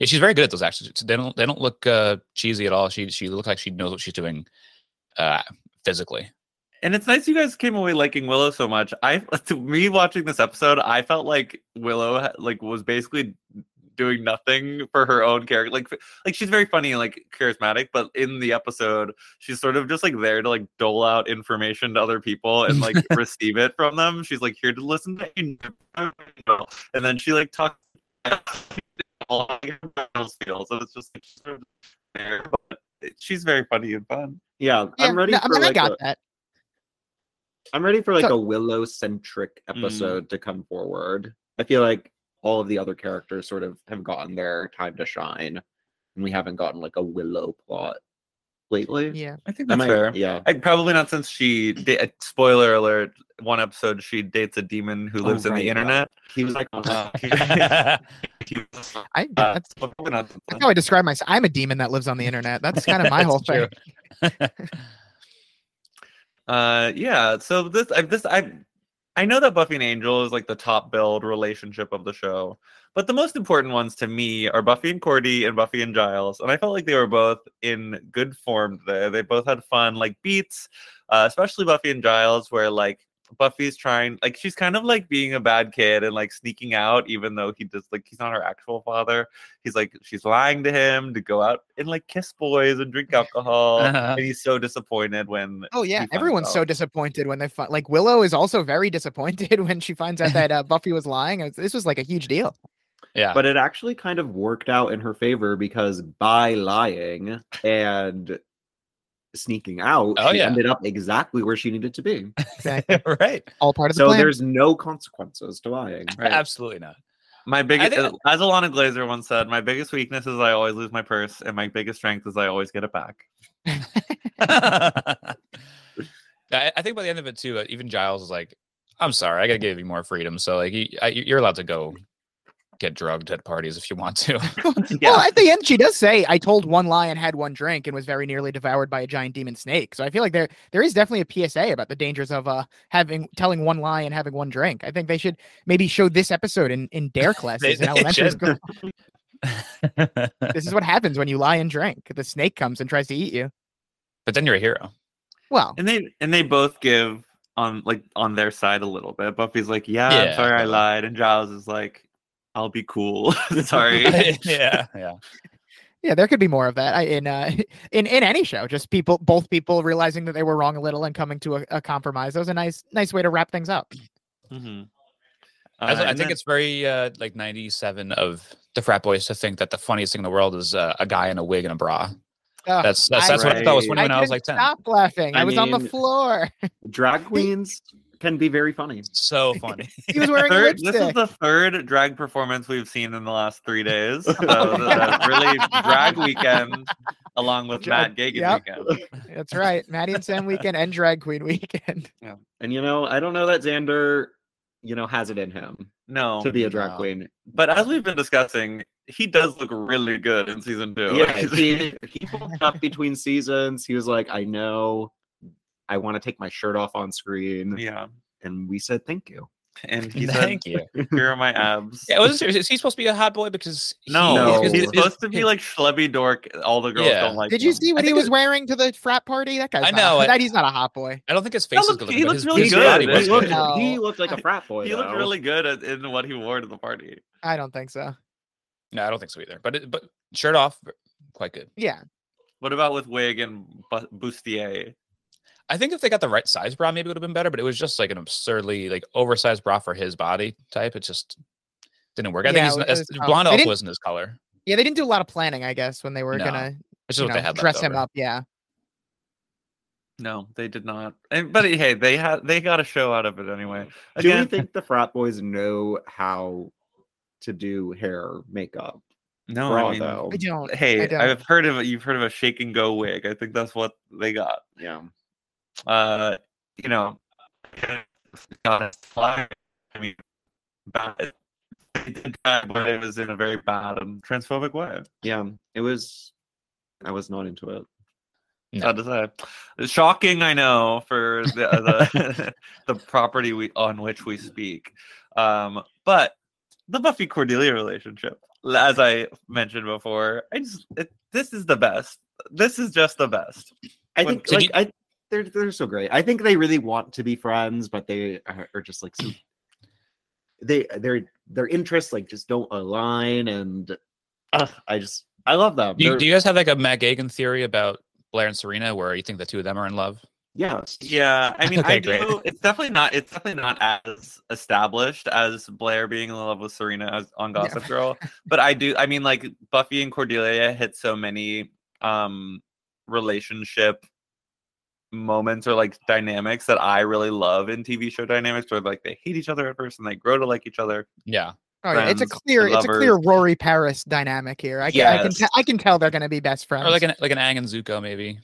Yeah, she's very good at those actions. They don't they don't look uh, cheesy at all. She she looks like she knows what she's doing uh, physically. And it's nice you guys came away liking Willow so much. I to me watching this episode, I felt like Willow like was basically doing nothing for her own character. Like like she's very funny and like charismatic, but in the episode, she's sort of just like there to like dole out information to other people and like receive it from them. She's like here to listen to you, and then she like talks. all feel so it's just like she's there, but she's very funny and fun. Yeah, Yeah, I'm ready no, I for mean, I like got a, that. I'm ready for like So- a Willow centric Mm. episode to come forward. I feel like all of the other characters sort of have gotten their time to shine, and we haven't gotten like a Willow plot lately. Yeah. I think that's I- fair. Yeah. I, probably not since she. Da- uh, spoiler alert: one episode she dates a demon who Oh, lives in right, the yeah. internet. He was like, Uh, he was- I, uh, that's, so probably not since that's then. how I describe myself. I'm a demon that lives on the internet. That's kind of my whole thing. Uh, yeah. So this, I, this, I, I know that Buffy and Angel is like the top build relationship of the show, but the most important ones to me are Buffy and Cordy and Buffy and Giles, and I felt like they were both in good form today. They both had fun like beats, uh, especially Buffy and Giles, where like Buffy's trying, like she's kind of like being a bad kid and like sneaking out, even though he does like he's not her actual father. He's like she's lying to him to go out and like kiss boys and drink alcohol, Uh-huh. and he's so disappointed when Oh yeah, finds everyone's so disappointed when they find like Willow is also very disappointed when she finds out that uh, Buffy was lying. This was like a huge deal. yeah. but it actually kind of worked out in her favor because by lying and sneaking out, Oh, she yeah. ended up exactly where she needed to be. Exactly. right. All part of the So plan. there's no consequences to lying. Right. Absolutely not. My biggest, think- as Ilana Glazer once said, my biggest weakness is I always lose my purse, and my biggest strength is I always get it back. I, I think by the end of it too, uh, even Giles is like, "I'm sorry, I gotta give you more freedom." So like, you, I, you're allowed to go get drugged at parties if you want to. Well, at the end, she does say, "I told one lie and had one drink, and was very nearly devoured by a giant demon snake." So I feel like there there is definitely a PSA about the dangers of uh having telling one lie and having one drink. I think they should maybe show this episode in in dare classes in elementary school. This is what happens when you lie and drink. The snake comes and tries to eat you. but then you're a hero. Well, And they and they both give on like on their side a little bit. Buffy's like, "Yeah, I'm sorry, I lied," and Giles is like, "I'll be cool. sorry." yeah, yeah. yeah, there could be more of that I, in uh in in any show. Just people, both people realizing that they were wrong a little and coming to a, a compromise. That was a nice nice way to wrap things up. Mhm. I, Uh, I and think then- it's very uh, like '97 of the frat boys to think that the funniest thing in the world is uh, a guy in a wig and a bra. Ugh, That's that's, I- that's what I thought was funny when I, was like 10. Stop laughing! I, I was on the floor. Drag queens can be very funny. So funny. He was wearing Third, this is the third drag performance we've seen in the last three days. So the, the really drag weekend, along with Matt Gagan yep. weekend. That's right. Maddie and Sam weekend and drag queen weekend. And you know, I don't know that Xander, you know, has it in him No, to be a drag No. queen. but as we've been discussing, he does look really good in season two. Yeah, he, he pulled up between seasons. He was like, I know I want to take my shirt off on screen. yeah. And we said thank you. and he said, Thank you. "Here are my abs." Yeah, wasn't serious. Is he supposed to be a hot boy? Because no, No. he's his- his- supposed to be like schlubby dork. All the girls Yeah. don't like. Did you him. see what he think was wearing to the frat party? That guy's I not- know, I- that he's not a hot boy. I don't think his That face is good. he looking, but looked really his good. body He looked- No. he looked like a frat boy. He looked really good at, in what he wore to the party. I don't think so. No, I don't think so either. But it, but shirt off, quite good. Yeah. What about with wig and bu- bustier? I think if they got the right size bra, maybe it would have been better. But it was just like an absurdly like oversized bra for his body type. It just didn't work. I Yeah, think it he's, was as, tough. blonde They wasn't his color. Yeah, they didn't do a lot of planning, I guess, when they were No. gonna you what they know, dress him up. Yeah. No, they did not. And, but hey, they had they got a show out of it anyway. Do Again, we think the frat boys know how to do hair makeup? no, bra, I mean, though. I don't. I hey, don't. I've heard of it. You've heard of a shake and go wig. I think that's what they got. Yeah. Uh, you know, got it. I mean, bad. They did that, but it was in a very bad and transphobic way. Yeah. It was I was not into it. No. Sad to say. Shocking, I know, for the the, the property we on which we speak. Um, but the Buffy Cordelia relationship, as I mentioned before, I just it, this is the best. This is just the best. I When- think so do like I they're they're so great. I think they really want to be friends, but they are, are just like so they their their interests like just don't align and uh, I just I love them. Do you, do you guys have like a Matt Gagan theory about Blair and Serena, where you think the two of them are in love? yes. Yeah, I mean, I Okay, great. do. It's definitely not. It's definitely not as established as Blair being in love with Serena as on Yeah. Gossip Girl. But I do. I mean, like Buffy and Cordelia hit so many um relationship moments or like dynamics that I really love in TV show dynamics, where like they hate each other at first and they grow to like each other. Yeah. Oh, yeah, it's a clear, it's a clear. Rory Paris dynamic here. I can, I can, Yes. te- I can tell they're gonna be best friends. Or like an like an Aang and Zuko, maybe.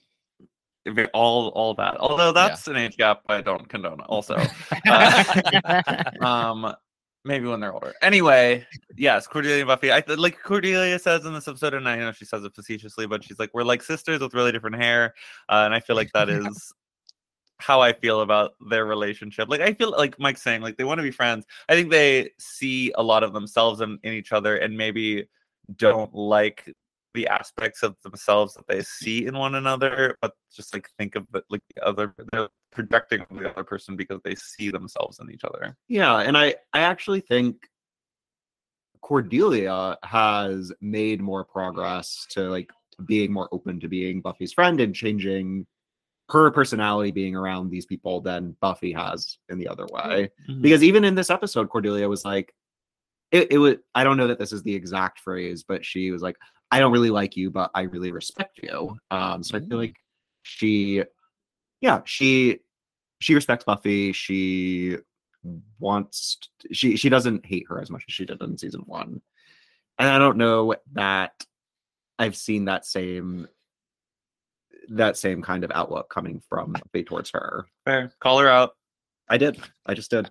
All, all that. Although that's an age gap I don't condone. Also, Uh, um maybe when they're older. Anyway yes cordelia and buffy i like cordelia says in this episode and i know she says it facetiously but she's like we're like sisters with really different hair uh, and i feel like that is how i feel about their relationship. Like i feel like mike's saying like they want to be friends. I think they see a lot of themselves in, in each other and maybe don't like the aspects of themselves that they see in one another but just like think of the, like the other they're projecting on the other person because they see themselves in each other Yeah, and I I actually think Cordelia has made more progress to like being more open to being Buffy's friend and changing her personality being around these people than Buffy has in the other mm-hmm. way. Mm-hmm. Because even in this episode, Cordelia was like, it, it was I don't know that this is the exact phrase, but she was like, I don't really like you, but I really respect you. Um, so I feel mm-hmm. like she yeah, she she respects Buffy. She wants t- she she doesn't hate her as much as she did in season one. And I don't know that I've seen that same that same kind of outlook coming from Buffy towards her. Fair. Call her out. I did. I just did.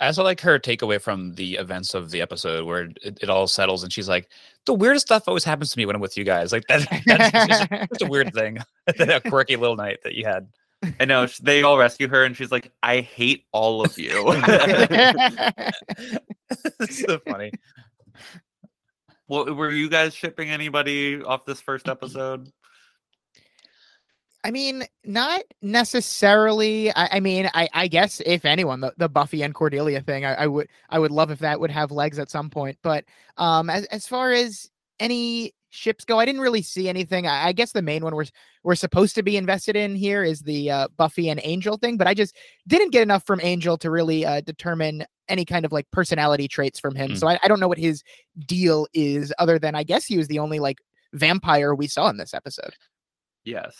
I also like her takeaway from the events of the episode where it, it all settles and she's like, the weirdest stuff always happens to me when I'm with you guys. Like that, that's just, just a weird thing. that quirky little night that you had. I know they all rescue her, and she's like, "I hate all of you." it's so funny. well, were you guys shipping anybody off this first episode? I mean, not necessarily. I, I mean, I, I guess if anyone, the, the Buffy and Cordelia thing, I, I would I would love if that would have legs at some point. But um, as as far as any ships go, I didn't really see anything. I, I guess the main one we're we're supposed to be invested in here is the uh, Buffy and Angel thing, but I just didn't get enough from Angel to really uh, determine any kind of like personality traits from him. Mm. So I, I don't know what his deal is, other than I guess he was the only like vampire we saw in this episode. Yes.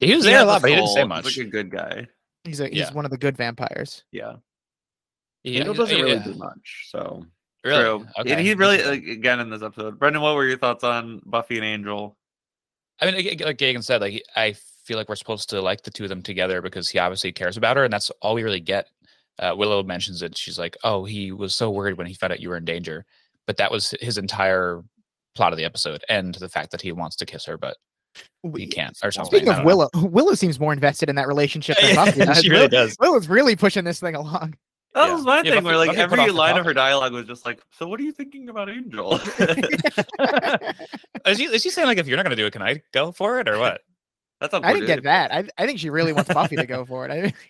He was He there a lot, but he didn't say much. He's like a good guy. He's a, he's Yeah. one of the good vampires. Yeah. Yeah, Angel doesn't really yeah. do much. So Really? True. Okay. And he really again in this episode. Brendan, what were your thoughts on Buffy and Angel? I mean, like- like Gagan said, like I feel like we're supposed to like the two of them together because he obviously cares about her, and that's all we really get. Uh, Willow mentions it. She's like, "Oh, he was so worried when he found out you were in danger," but that was his entire plot of the episode, and the fact that he wants to kiss her, but he We- can't or something. Speaking of don't know. Willow, Willow seems more invested in that relationship than Buffy. does. she really does. Willow's really pushing this thing along. That Yeah. was my Yeah, thing. Where like every line of her dialogue was just like, "So what are you thinking about Angel?" is, she, is she saying like if you're not gonna do it, can I go for it or what? That's how I didn't get that. I, I think she really wants Buffy to go for it. I,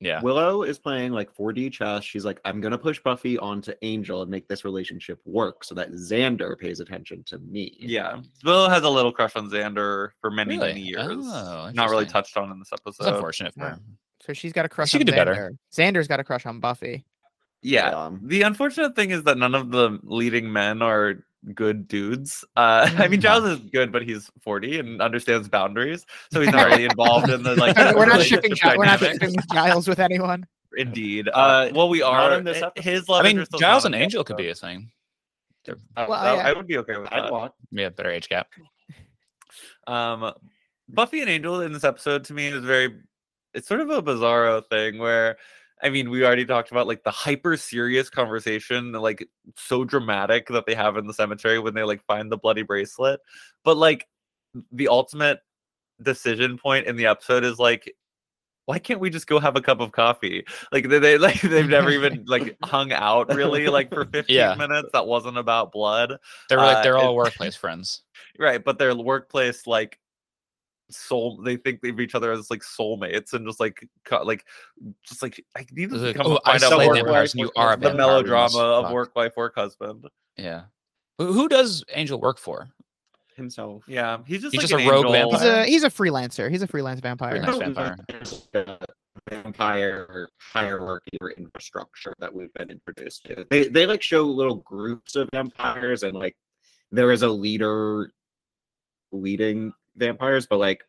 Yeah. Willow is playing like 4D chess. She's like, I'm gonna push Buffy onto Angel and make this relationship work so that Xander pays attention to me. Yeah, Willow has a little crush on Xander for many, Really? many years. Oh, Not really touched on in this It's episode. unfortunate for Yeah. her. So she's got a crush She on could do better. Xander. Xander's got a crush on Buffy. Yeah. Um, The unfortunate thing is that none of the leading men are good dudes. Uh, I mean, Giles is good, but he's 40 and understands boundaries, so he's not really involved in the like. we're not shipping. Gi- We're not shipping Giles with anyone. Indeed. Uh, Uh, well, we not are. in this I- episode. His I mean, Giles not and in this Angel could be a thing. Uh, Well, that- yeah. I would be okay with I'd that. watch. Yeah, better age gap. Um, Buffy and Angel in this episode to me is very. It's sort of a bizarro thing where. I mean, we already talked about like the hyper serious conversation, like so dramatic that they have in the cemetery when they like find the bloody bracelet. But like the ultimate decision point in the episode is like, why can't we just go have a cup of coffee? Like they, they like they've never even like hung out really like for 15 Yeah. minutes. That wasn't about blood. They're like Uh, they're all it- workplace friends. Right, but their workplace like soul they think of each other as like soulmates and just like co- like just like I need to like, come oh, I find out slay more vampires and you are the melodrama must of fuck. work wife work husband. Yeah. Who who does Angel work for? Himself. Yeah, he's just He's like just a rogue angel. He's vampire. a he's a freelancer. He's a freelance vampire. Freelance vampire. vampire hierarchy or infrastructure that we've been introduced to. They they like show little groups of vampires and like there is a leader leading vampires, but like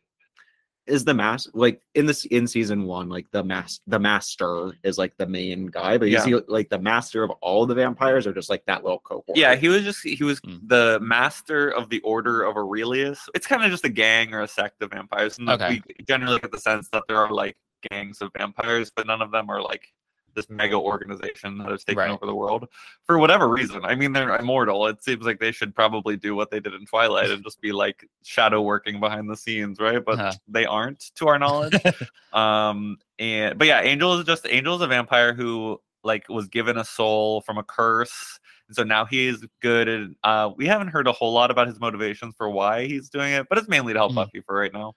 is the mass like in this in season one like the mass the master is like the main guy but you Yeah. see like the master of all the vampires are just like that little cohort Yeah, he was just he was Mm. the master of the Order of Aurelius. It's kind of just a gang or a sect of vampires. And Okay. we generally get the sense that there are like gangs of vampires, but none of them are like this mega organization that has taken Right. over the world for whatever reason. I mean, they're immortal. It seems like they should probably do what they did in Twilight and just be like shadow working behind the scenes, right? But Uh-huh. they aren't, to our knowledge. um, and but yeah, Angel is just Angel is a vampire who like was given a soul from a curse and so now he is good and uh we haven't heard a whole lot about his motivations for why he's doing it but it's mainly to help Mhm. Buffy for right now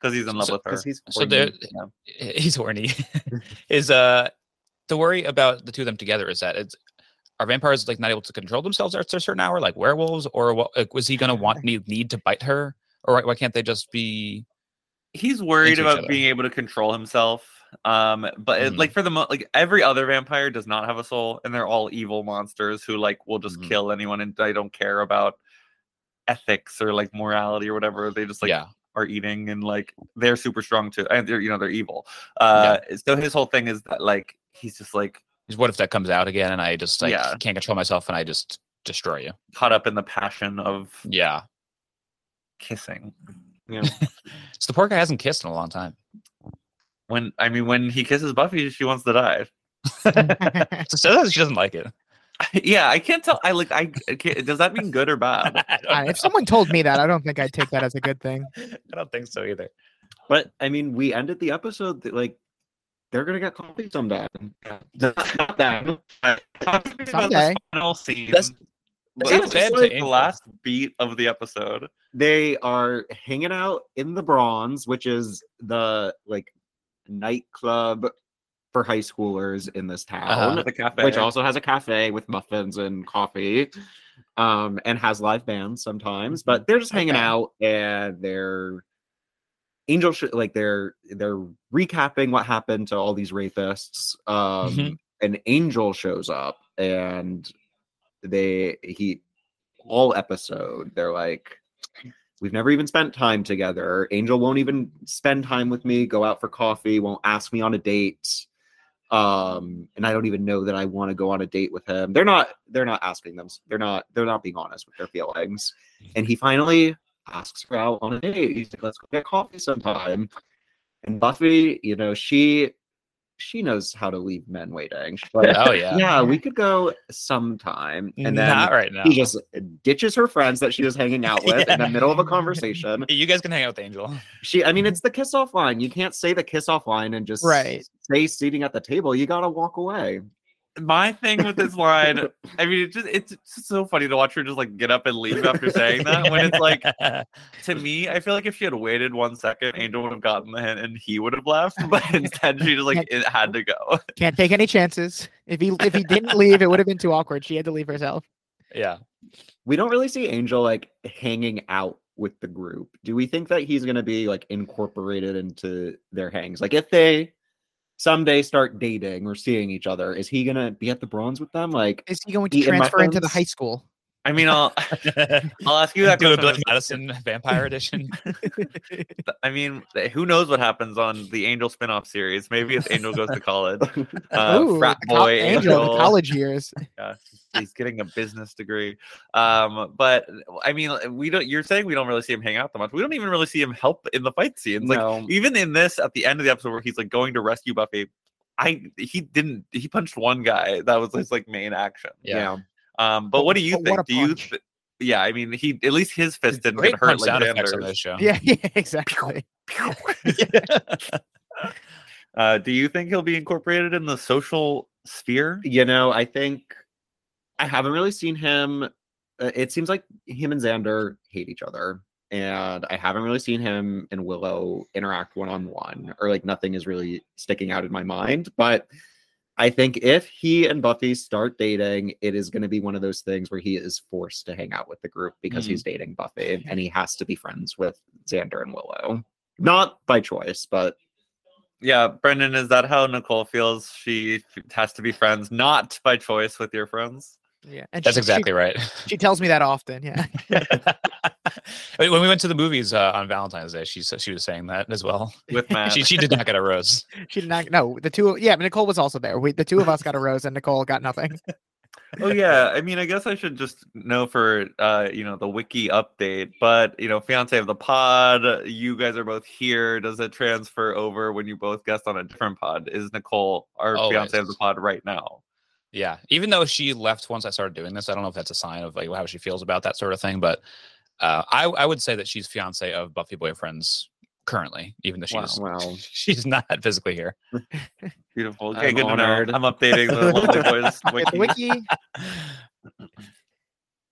because he's in love So- with her. he's So there, horny. Yeah. he's horny. is uh the worry about the two of them together is that it's are vampires like not able to control themselves at a certain hour, like werewolves, or what? Like, was he gonna want need need to bite her, or why, can't they just be? he's worried about being able to control himself um but it, Mhm. like for the mo- like every other vampire does not have a soul and they're all evil monsters who like will just Mhm. kill anyone and they don't care about ethics or like morality or whatever they just like yeah, are eating and like they're super strong too and they're you know they're evil uh so his whole thing is that like he's just like what if that comes out again and I just like Yeah. can't control myself and I just destroy you? caught up in the passion of Yeah, kissing Yeah. so the poor guy hasn't kissed in a long time. when i mean when he kisses buffy she wants to die So she doesn't like it. yeah i can't tell i like i I can't, does that mean good or bad I, Uh, if someone told me that, I don't think I'd take that as a good thing. I don't think so either. But I mean, we ended the episode like they're gonna get coffee someday. Not, not them. Talk to me about Someday. final scene That's- that's it's just like the last beat of the episode They are hanging out in the Bronze, which is the like nightclub for high schoolers in this town. Uh-huh. the cafe which also has a cafe with muffins and coffee um and has live bands sometimes but they're just hanging Okay. out and they're angel sh- like they're they're recapping what happened to all these rapists um Mhm. an angel shows up and they he all episode they're like we've never even spent time together. Angel won't even spend time with me go out for coffee won't ask me on a date um and i don't even know that i want to go on a date with him. They're not they're not asking them they're not they're not being honest with their feelings. And he finally asks her out on a date he's like let's go get coffee sometime and buffy you know she she knows how to leave men waiting. She's like, Oh yeah. yeah, we could go sometime. And then not right now. he just ditches her friends that she was hanging out with in the middle of a conversation. You guys can hang out with Angel. She, I mean, it's the kiss off line. You can't say the kiss off line and just Right. stay seating at the table. You gotta walk away. My thing with this line, I mean, it just it's just so funny to watch her just like get up and leave after saying that. When it's like, to me, I feel like if she had waited one second, Angel would have gotten the hint and he would have left. But instead, she just like it had to go. Can't take any chances. If he if he didn't leave, it would have been too awkward. She had to leave herself. yeah. We don't really see Angel like hanging out with the group. Do we think that he's gonna be like incorporated into their hangs? Like if they someday start dating or seeing each other, is he gonna be at the bronze with them? Like Is he going to transfer into the high school? I mean, I'll I'll ask you that Do a question. Billy Madison Vampire Edition. I mean, who knows what happens on the Angel spin-off series? Maybe if Angel goes to college, uh, Ooh, frat the col- boy Angel, Angel, the college years. yeah, he's getting a business degree. Um, but I mean, we don't. You're saying we don't really see him hang out that much. We don't even really see him help in the fight scenes. Like no. even in this, at the end of the episode where he's like going to rescue Buffy, I he didn't. He punched one guy. That was his like main action. Yeah. Um, but But- what do you but think? Do you? Th- yeah, I mean, he at least his fist didn't get hurt punch like sound on this show. Yeah, yeah, exactly. Uh, do you think he'll be incorporated in the social sphere? You know, I think I haven't really seen him. Uh, it seems like him and Xander hate each other, and I haven't really seen him and Willow interact one on one, or like nothing is really sticking out in my mind. But I think if he and Buffy start dating, it is going to be one of those things where he is forced to hang out with the group because he's mm-hmm. dating Buffy, and he has to be friends with Xander and Willow. Not by choice, but Yeah, Brendan, is that how Nicole feels? She has to be friends, not by choice with your friends. Yeah, and That's she- exactly right. She, she tells me that often. Yeah. I mean, when we went to the movies uh, on Valentine's Day, she she was saying that as well. With Matt. she she did not get a rose. She did not. No, the two. Yeah, Nicole was also there. We, the two of us got a rose, and Nicole got nothing. oh yeah, I mean, I guess I should just know for uh, you know, the wiki update. But you know, fiance of the pod, you guys are both here. Does it transfer over when you both guest on a different pod? Is Nicole our fiance of the pod right now? Yeah, even though she left once I started doing this, I don't know if that's a sign of like how she feels about that sort of thing. But uh, I I would say that she's fiance of Buffy boyfriends currently, even though she's wow. she's not physically here. Beautiful. Okay, I'm good honored. to know. I'm updating the Lonely Boys wiki. wiki.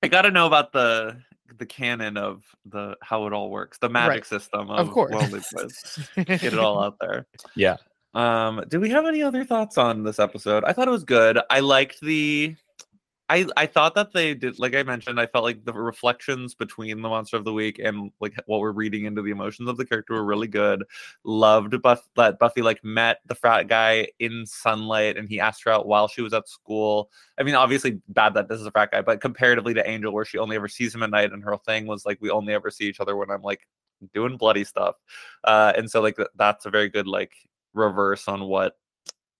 I got to know about the the canon of the how it all works, the magic system of, Of course. Lonely Boys. Get it all out there. Yeah. Um, do we have any other thoughts on this episode? I thought it was good. I liked the I I thought that they did like I mentioned, I felt like the reflections between the monster of the week and like what we're reading into the emotions of the character were really good. Loved Buff that Buffy like met the frat guy in sunlight and he asked her out while she was at school. I mean, obviously bad that this is a frat guy, but comparatively to Angel, where she only ever sees him at night and her thing was like we only ever see each other when I'm like doing bloody stuff. Uh and so like th- that's a very good like reverse on what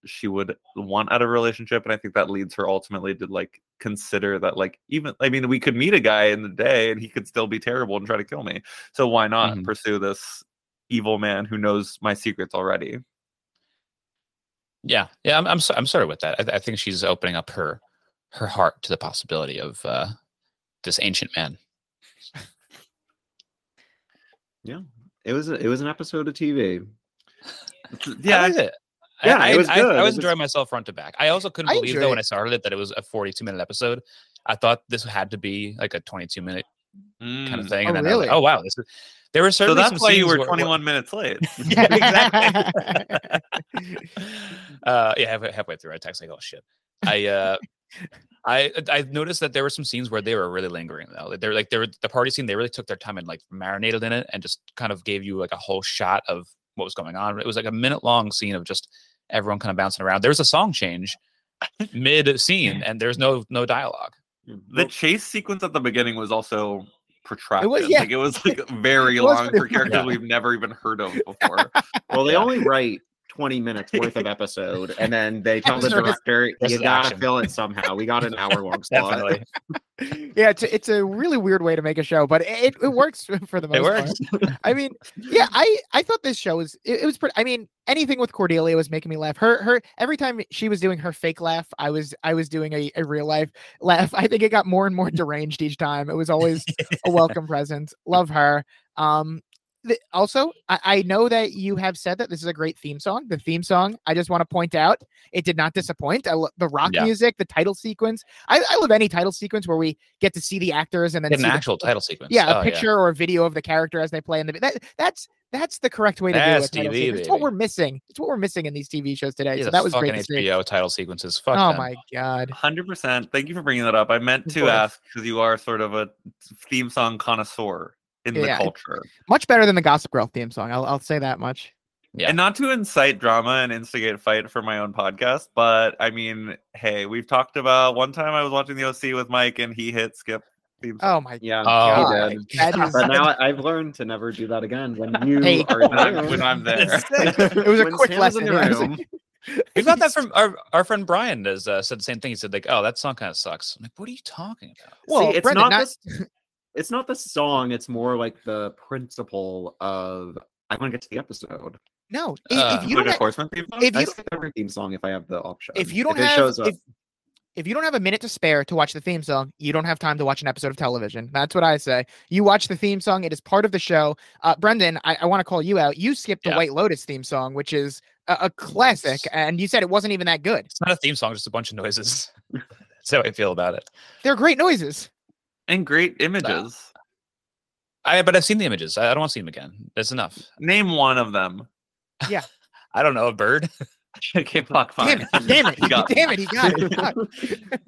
she would want out of a relationship and i think that leads her ultimately to like consider that like even i mean we could meet a guy in the day and he could still be terrible and try to kill me so why not Mhm. pursue this evil man who knows my secrets already Yeah, yeah, I'm I'm, so- I'm sort of with that. I, th- I think she's opening up her her heart to the possibility of uh, this ancient man. Yeah it was a, it was an episode of TV. yeah I I- it. Yeah, I, it was I, good. I, It was was- enjoying myself front to back. I also couldn't I believe though enjoyed when. I started it that it was a 42 minute episode. I thought this had to be like a 22 minute kind of Mm. thing. Oh, And then I was like, really? oh wow, this is. There were so that's some why you scenes were where- 21 minutes late yeah, exactly. uh, yeah, halfway, halfway through, I text like, "Oh shit." I uh, I I noticed that there were some scenes where they were really lingering though. They're like they were the party scene. They really took their time and like marinated in it and just kind of gave you like a whole shot of what was going on. It was like a minute long scene of just everyone kind of bouncing around. There's a song change mid scene, and there's no no dialogue. Mm. the chase sequence at the beginning was also protracted It was, yeah. like it was like very It was long pretty for characters Yeah. we've never even heard of before Well, they Yeah. only write 20 minutes worth of episode, and then they tell the director, you gotta action." fill it somehow. We got an hour long slot. Yeah, it's a, it's a really weird way to make a show, but it, it works for the most It works. part. I mean, yeah, I I thought this show was it, it was pretty. I mean, anything with Cordelia was making me laugh. Her her every time she was doing her fake laugh, I was I was doing a, a real life laugh. I think it got more and more deranged each time. It was always a welcome presence. Love her. Um, th- also, I, I know that you have said that this is a great theme song. The theme song, I just want to point out, it did not disappoint. I lo- the rock Yeah. music, the title sequence. I, I love any title sequence where we get to see the actors and then An see the- actual title sequence. yeah, a Oh, picture or a video of the character as they play in the that that's that's the correct way to That's do it. TV, sequence. It's what we're missing. It's what we're missing in these TV shows today. Yeah, so that was fucking great. HBO title sequences. Fuck Oh them. my god. Hundred percent. Thank you for bringing that up. I meant to ask because you are sort of a theme song connoisseur in the Yeah. culture, Much better than the Gossip Girl theme song. I'll I'll say that much. Yeah. and not to incite drama and instigate fight for my own podcast, but I mean, hey, we've talked about one time I was watching the OC with Mike and he hit skip. Oh my Yeah, Oh, god. he did. That is, But now I- I've learned to never do that again when you Hey, are when, I'm, there. when I'm there. It was a When quick Sam is lesson, in the room, We got that from our, our friend Brian has uh, said the same thing. He said like, "Oh, that song kind of sucks." I'm like, "What are you talking about?" well, See, it's Brendan, not not- this. It's not the song. It's more like the principle of I want to get to the episode. no. If, Uh, if you like don't a ha- horseman theme song? if I you skip every theme song if I have the option. if you don't it have shows up, if, if you don't have a minute to spare to watch the theme song, you don't have time to watch an episode of television. That's what I say. You watch the theme song; it is part of the show. Uh, Brendan, I, I want to call you out. You skipped the Yeah. White Lotus theme song, which is a, a classic, and you said it wasn't even that good. It's not a theme song, just a bunch of noises. That's how I feel about it. They're great noises. And great images. I but I've seen the images. I, I don't want to see them again. That's enough. Name one of them. Yeah. I don't know a bird. okay, fuck, fine. Damn it! Damn it! You got damn it! He got it.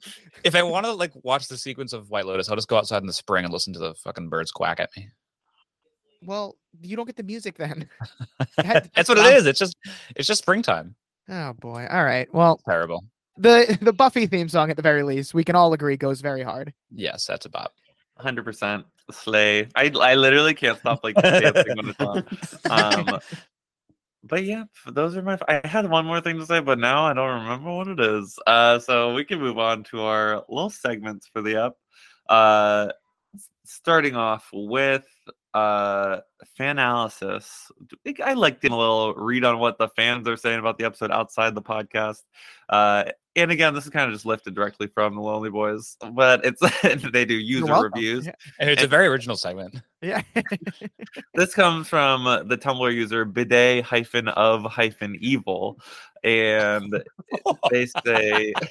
If I want to like watch the sequence of White Lotus, I'll just go outside in the spring and listen to the fucking birds quack at me. well, you don't get the music then. That- That's what um, it is. It's just it's just springtime. Oh boy. All right. Well, Terrible. The the Buffy theme song, at the very least, we can all agree goes very hard. Yes, that's a bop. Hundred percent slay. I I literally can't stop like dancing when it's on. Um, but yeah, those are my. I had one more thing to say, but now I don't remember what it is. Uh, so we can move on to our little segments for the up. Uh, starting off with uh fan analysis. I- I like doing a little read on what the fans are saying about the episode outside the podcast. Uh, and again, this is kind of just lifted directly from the Lonely Boys, but it's they do user reviews. Yeah. And it's a very original segment. Yeah. This comes from the Tumblr user bidet hyphen of hyphen evil, and they say.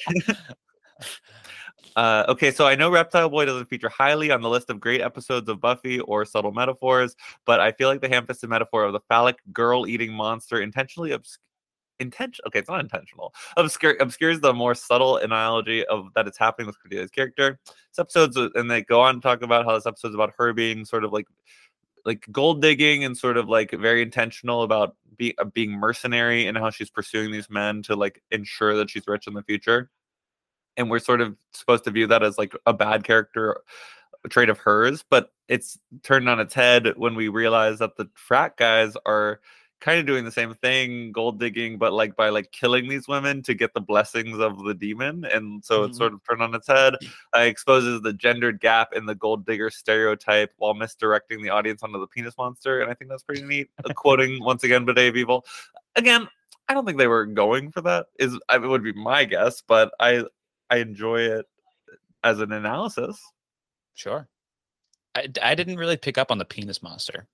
Uh, okay, so I know Reptile Boy doesn't feature highly on the list of great episodes of Buffy or subtle metaphors, but I feel like the ham-fisted metaphor of the phallic girl-eating monster intentionally obs- intention. Okay, it's not intentional. Obscure obscures the more subtle analogy of that it's happening with Cordelia's character. This episode's, and they go on to talk about how this episode's about her being sort of like like gold digging and sort of like very intentional about be, uh, being mercenary and how she's pursuing these men to like ensure that she's rich in the future and we're sort of supposed to view that as like a bad character trait of hers but it's turned on its head when we realize that the frat guys are kind of doing the same thing gold digging but like by like killing these women to get the blessings of the demon and so it's Mhm. sort of turned on its head. Uh, exposes the gendered gap in the gold digger stereotype while misdirecting the audience onto the penis monster and i think that's pretty neat Uh, quoting once again bidet of evil. Again i don't think they were going for that is I it would be my guess but i i enjoy it as an analysis Sure. I, I didn't really pick up on the penis monster,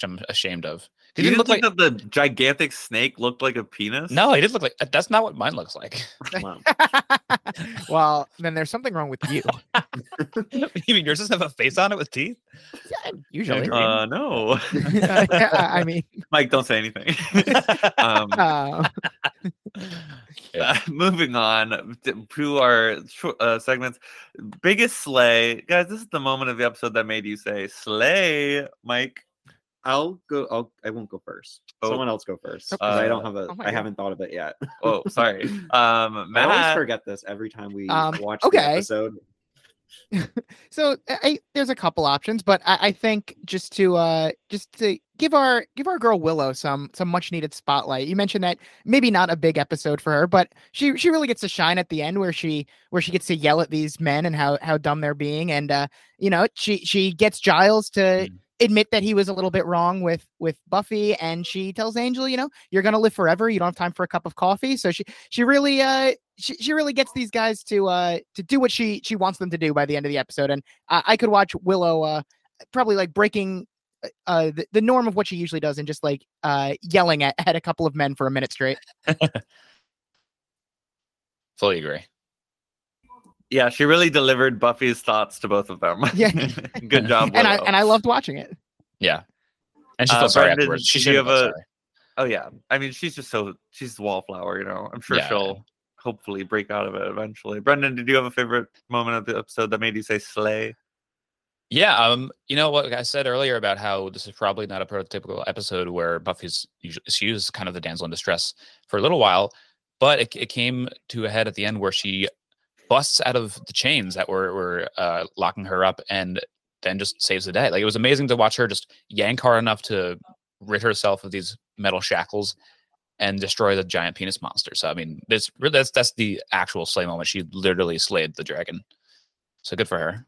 which I'm ashamed of. He you didn't didn't look like that the gigantic snake looked like a penis no, he did look like that's not what mine looks like. Wow. well, then there's something wrong with you. you mean yours doesn't have a face on it with teeth? Yeah, usually. agree. uh no I mean, mike don't say anything um uh, Yeah. moving on to- to our uh, segments. Biggest slay, guys. This is the moment of the episode that made you say slay, Mike. I'll go. I'll. I won't go first. Oh. Someone else go first. Uh, I don't have a. oh I haven't thought of it yet. Oh, sorry. Um, I always forget this every time we Um, watch okay. the episode. so I, I- there's a couple options, but I, I think just to uh just to give our give our girl Willow some some much needed spotlight. You mentioned that maybe not a big episode for her, but she she really gets to shine at the end where she where she gets to yell at these men and how how dumb they're being, and uh you know she she gets Giles to. Admit that he was a little bit wrong with with Buffy and she tells Angel, you know, you're to live forever, you don't have time for a cup of coffee. So she she really uh she, she really gets these guys to uh to do what she she wants them to do by the end of the episode and I, I could watch Willow uh probably like breaking uh, uh the, the norm of what she usually does and just like uh yelling at, at a couple of men for a minute straight. Fully agree. Yeah, she really delivered Buffy's thoughts to both of them. Yeah. Good job. And I and I loved watching it. Yeah. And she Uh, felt sorry Brendan, afterwards. She do should have have a- sorry. Oh yeah, I mean she's just so she's the wallflower, you know. I'm sure Yeah. she'll hopefully break out of it eventually. Brendan, did you have a favorite moment of the episode that made you say slay? Yeah, um, you know what I said earlier about how this is probably not a prototypical episode where Buffy's usually she is kind of the damsel in distress for a little while, but it, it came to a head at the end where she busts out of the chains that were were uh, locking her up and then just saves the day. Like it was amazing to watch her just yank hard enough to rid herself of these metal shackles and destroy the giant penis monster. So I mean, this that's that's the actual slay moment. She literally slayed the dragon. So good for her.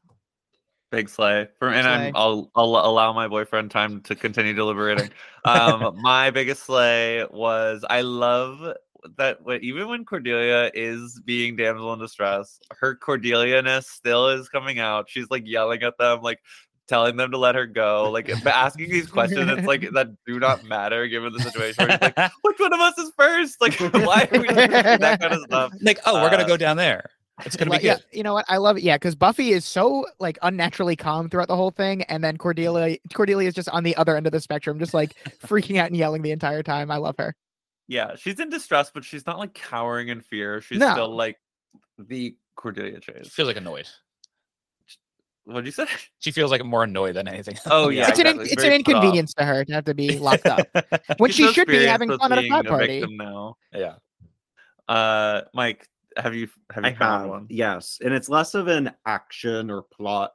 Big slay. For and Slay. I'm, I'll I'll allow my boyfriend time to continue deliberating. Um, my biggest slay was I love that even when Cordelia is being damsel in distress, her Cordelia-ness still is coming out. She's like yelling at them, like telling them to let her go, like asking these questions. It's like that do not matter given the situation. Where like, which one of us is first? Like, why are we that kind of stuff? like, oh, we're gonna Uh, go down there. It's gonna be Well, yeah, you know what? I love it. Yeah, because Buffy is so like unnaturally calm throughout the whole thing, and then Cordelia Cordelia is just on the other end of the spectrum, just like freaking out and yelling the entire time. I love her. Yeah, she's in distress, but she's not like cowering in fear. She's No. still like the Cordelia She Chase. feels like annoyed. What'd you say? She feels like more annoyed than anything. Oh, yeah, it's an in- exactly. it's an Very put off. inconvenience to her to have to be locked up when She's she should be having with fun at a being frat party. victim now. yeah. Uh, Mike, have you have you I found have, one? yes, and it's less of an action or plot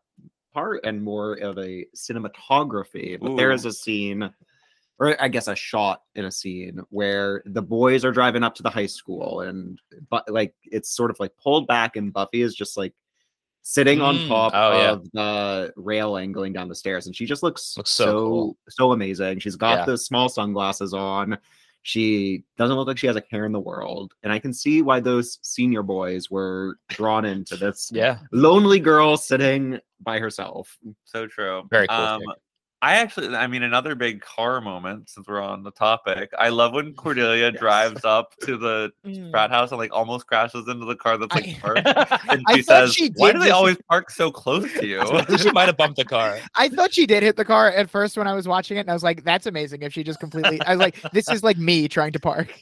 part and more of a cinematography. But there is Ooh. a scene, or I guess a shot in a scene where the boys are driving up to the high school, and but like it's sort of like pulled back, and Buffy is just like sitting on Mm, top oh, yeah. of the railing going down the stairs, and she just looks, Looks so so cool. so amazing. She's got Yeah. the small sunglasses on. She doesn't look like she has a care in the world. And I can see why those senior boys were drawn into this Yeah. lonely girl sitting by herself. So true. Very cool Um, pick. I actually, I mean, another big car moment since we're on the topic. I love when Cordelia Yes. drives up to the frat mm. house and like almost crashes into the car that's like I- parked. And she says, she "Why do they always park so close to you?" she might have bumped the car. I thought she did hit the car at first when I was watching it, and I was like, "That's amazing." If she just completely, I was like, "This is like me trying to park."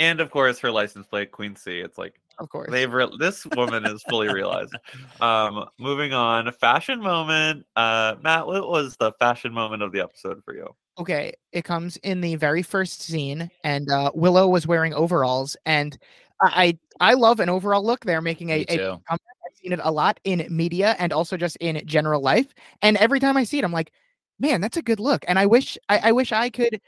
and of course, her license plate, Queen C. It's like Of course. they've re- this woman is fully realized. Um, moving on, fashion moment. Uh, Matt, what was the fashion moment of the episode for you? Okay, it comes in the very first scene, and uh, Willow was wearing overalls, and I I love an overall look. They're making a, a. I've seen it a lot in media and also just in general life. And every time I see it, I'm like, man, that's a good look. And I wish I, I wish I could.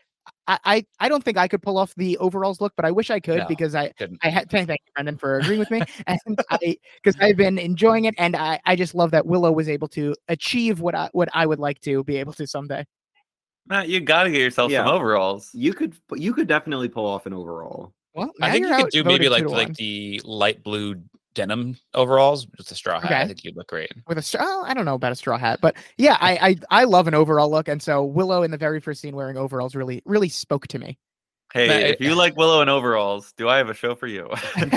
I, I I don't think I could pull off the overalls look, but I wish I could No, because I Couldn't. I had thank thank you, Brendan, for agreeing with me. And I because I've been enjoying it, and I I just love that Willow was able to achieve what I what I would like to be able to someday. Matt, you got to get yourself some overalls. You could you could definitely pull off an overall. Well, I think you could do maybe like like one. the light blue denim overalls with a straw hat. I think you'd look great. with a straw. oh, I don't know about a straw hat, but yeah, I, I I love an overall look, and so Willow in the very first scene wearing overalls really really spoke to me. Hey, Matt, if you like Willow in overalls, do I have a show for you?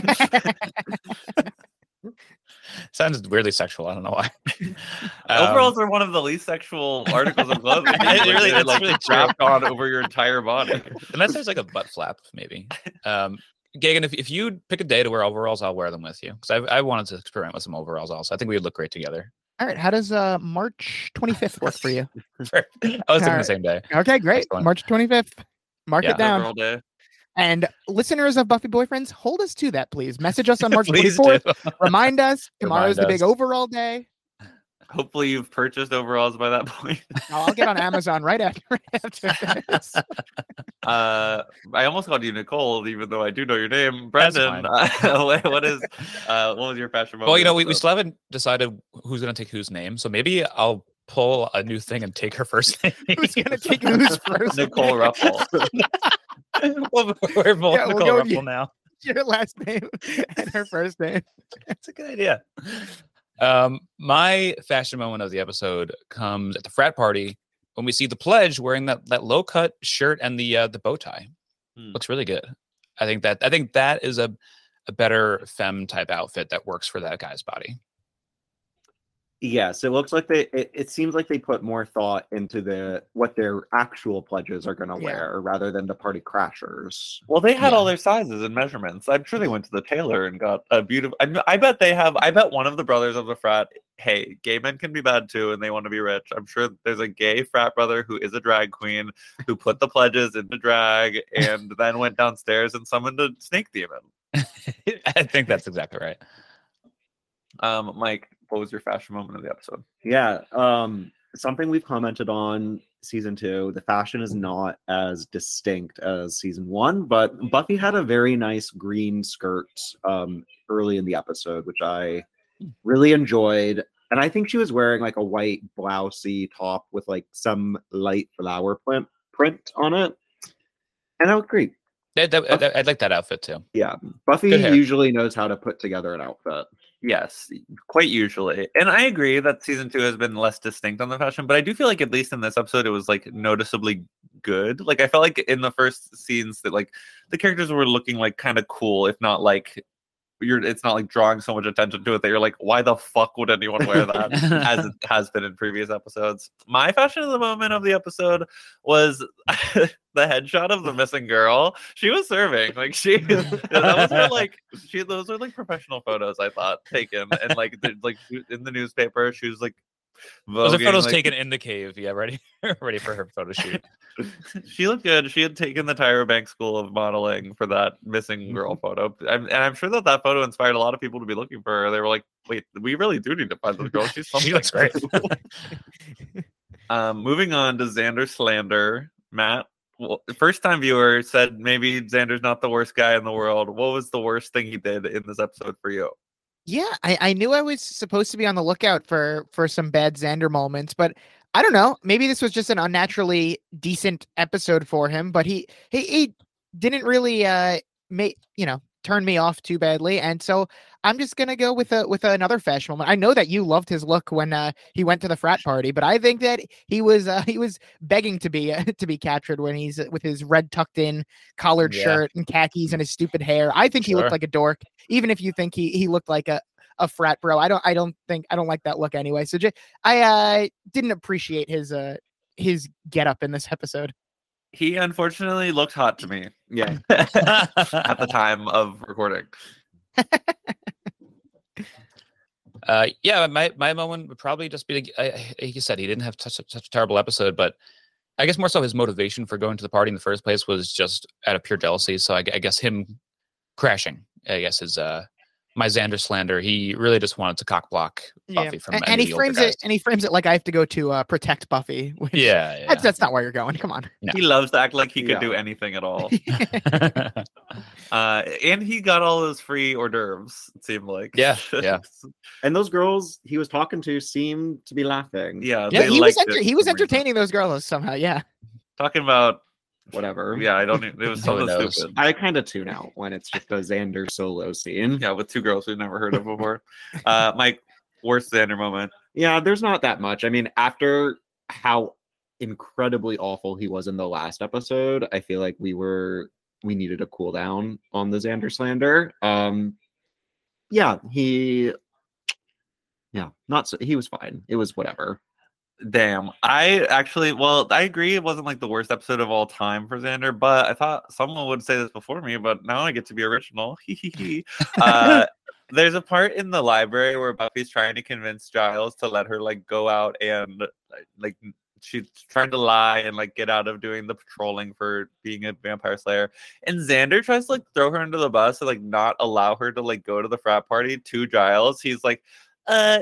Sounds weirdly sexual. I don't know why. Um, overalls are one of the least sexual articles of clothing. It Like, really- they're, that's like really true. wrapped on over your entire body. unless there's like a butt flap, maybe. Um, Gagan, if if you pick a day to wear overalls, I'll wear them with you because I I wanted to experiment with some overalls also. I think we would look great together. All right, how does uh March 25th work for you? I was thinking the same day. Okay, great. Excellent. March 25th. Mark Yeah. it down. Overall day. And listeners of Buffy Boyfriends, hold us to that, please. Message us on March 24th. Remind us tomorrow's Remind the big overall day. Hopefully, you've purchased overalls by that point. I'll get on Amazon right after, right after this. Uh, I almost called you Nicole, even though I do know your name, That's Brendan. Uh, what- what is uh, what was your fashion moment? Well, you know, we, we still haven't decided who's going to take whose name. So maybe I'll pull a new thing and take her first name. Who's gonna take who's first? Nicole Ruffle. well, we're both Yeah, we'll Nicole Ruffle you. now. Your last name and her first name. That's a good idea. Um, my fashion moment of the episode comes at the frat party when we see the pledge wearing that, that low cut shirt and the uh, the bow tie. Hmm. Looks really good. I think that I think that is a a better femme type outfit that works for that guy's body. Yes, it looks like they. It, it seems like they put more thought into the what their actual pledges are going to Yeah. wear rather than the party crashers. Well, they had all their sizes and measurements. I'm sure they went to the tailor and got a beautiful. I, I bet they have. I bet one of the brothers of the frat. Hey, gay men can be bad too, and they want to be rich. I'm sure there's a gay frat brother who is a drag queen who put the pledges into drag and then went downstairs and summoned a snake demon. I think that's exactly right. Um, Mike, what was your fashion moment of the episode? Yeah, um, something we've commented on season two. The fashion is not as distinct as season one, but Buffy had a very nice green skirt um, early in the episode, which I really enjoyed. And I think she was wearing like a white blousey top with like some light flower print print on it, and that was great. That- that- that- I'd like that outfit too. Yeah, Buffy usually knows how to put together an outfit. Yes, quite usually. And I agree that season two has been less distinct on the fashion, but I do feel like at least in this episode it was like noticeably good. Like I felt like in the first scenes that like the characters were looking like kind of cool, if not like you're it's not like drawing so much attention to it that you're like, why the fuck would anyone wear that? as it has been in previous episodes. My fashion of the moment of the episode was the headshot of the missing girl. She was serving, like she that was her like she those are like professional photos I thought taken and like the, like in the newspaper. She was like Those are voguing, photos like- taken in the cave. Yeah, ready, ready for her photo shoot. she looked good. She had taken the Tyra Banks School of Modeling for that missing Mm-hmm. girl photo, I'm, and I'm sure that that photo inspired a lot of people to be looking for her. They were like, "Wait, we really do need to find this girl. She's something." She looks great. um, moving on to Xander slander, Matt. Well, first time viewer said maybe Xander's not the worst guy in the world. What was the worst thing he did in this episode for you? Yeah, I, I knew I was supposed to be on the lookout for for some bad Xander moments, but I don't know. Maybe this was just an unnaturally decent episode for him, but he he, he didn't really uh make you know turn me off too badly, and so I'm just gonna go with a with another fashion moment. I know that you loved his look when uh, he went to the frat party, but I think that he was uh, he was begging to be uh, to be captured when he's uh, with his red tucked in collared Yeah. shirt and khakis and his stupid hair. I think he looked like a dork, even if you think he he looked like a a frat bro. I don't I don't think I don't like that look anyway. So just, I uh didn't appreciate his uh his get up in this episode. He unfortunately looked hot to me Yeah, at the time of recording. Uh, yeah, my my moment would probably just be like, I, I- like you said, he didn't have such a, such a terrible episode, but I guess more so his motivation for going to the party in the first place was just out of pure jealousy. So I, I guess him crashing, I guess, is uh, my Xander slander. He really just wanted to cock block Buffy from and, any and he frames guys. it and he frames it like I have to go to uh protect Buffy. Which, Yeah, yeah. That's that's not where you're going. Come on. No. He loves to act like he could Yeah. do anything at all. Uh, and he got all those free hors d'oeuvres. It seemed like. Yeah, yeah. and those girls he was talking to seemed to be laughing. yeah. Yeah, they he was enter- it he was for some reason. entertaining those girls somehow. Yeah. Talking about whatever. yeah, I don't. It was something stupid. I kind of tune out when it's just a Xander solo scene. Yeah, with two girls we've never heard of before. Uh, Mike, worst Xander moment. Yeah, there's not that much. I mean, after how incredibly awful he was in the last episode, I feel like we were we needed a cool down on the Xander slander. Um yeah, he yeah, not so he was fine. It was whatever. Damn. I actually, well, I agree. It wasn't like the worst episode of all time for Xander, but I thought someone would say this before me, but now I get to be original. Uh, there's a part in the library where Buffy's trying to convince Giles to let her like go out and like she's trying to lie and like get out of doing the patrolling for being a vampire slayer. And Xander tries to like throw her under the bus and like not allow her to like go to the frat party to Giles. He's like, uh,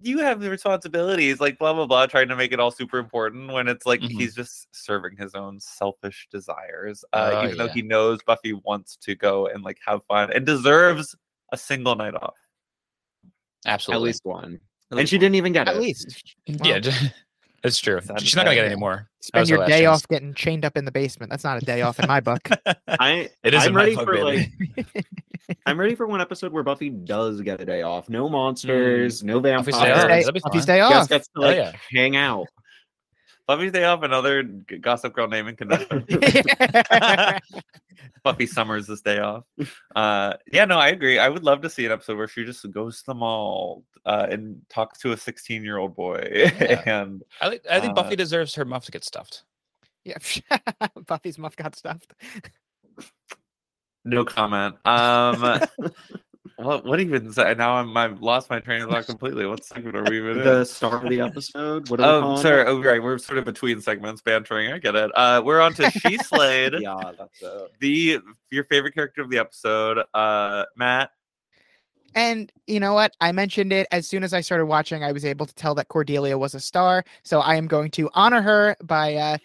you have the responsibilities, like blah blah blah, trying to make it all super important when it's like Mhm. he's just serving his own selfish desires. Uh, Oh, even though he knows Buffy wants to go and like have fun and deserves a single night off. Absolutely. At least one. At And least she one. didn't even get At it. At least yeah, it's true. Sad to She's not gonna get any more. Spend your day chance. off getting chained up in the basement. That's not a day off in my book. I It is I'm my ready book, for baby. like I'm ready for one episode where Buffy does get a day off. No hmm. monsters, no Buffy's vampires. Day Off. Buffy's that'd be Buffy's Just off. gets to Hell like yeah. hang out. Buffy's Day Off, another G- Gossip Girl naming convention. Buffy Summers this day off. Uh, yeah, no, I agree. I would love to see an episode where she just goes to the mall uh, and talks to a 16 year old boy. Yeah. and I, think- I think Uh, Buffy deserves her muff to get stuffed. yeah, Buffy's muff got stuffed. no comment. Um, what what even say? Now I'm I've lost my train of thought completely. What segment are we even in? The start of the episode. What are we Oh, calling sorry. it? Oh, right. We're sort of between segments, bantering. I get it. Uh, we're on to She Slayed. Yeah, that's it. The your favorite character of the episode, uh, Matt. And you know what? I mentioned it as soon as I started watching. I was able to tell that Cordelia was a star. So I am going to honor her by uh, saying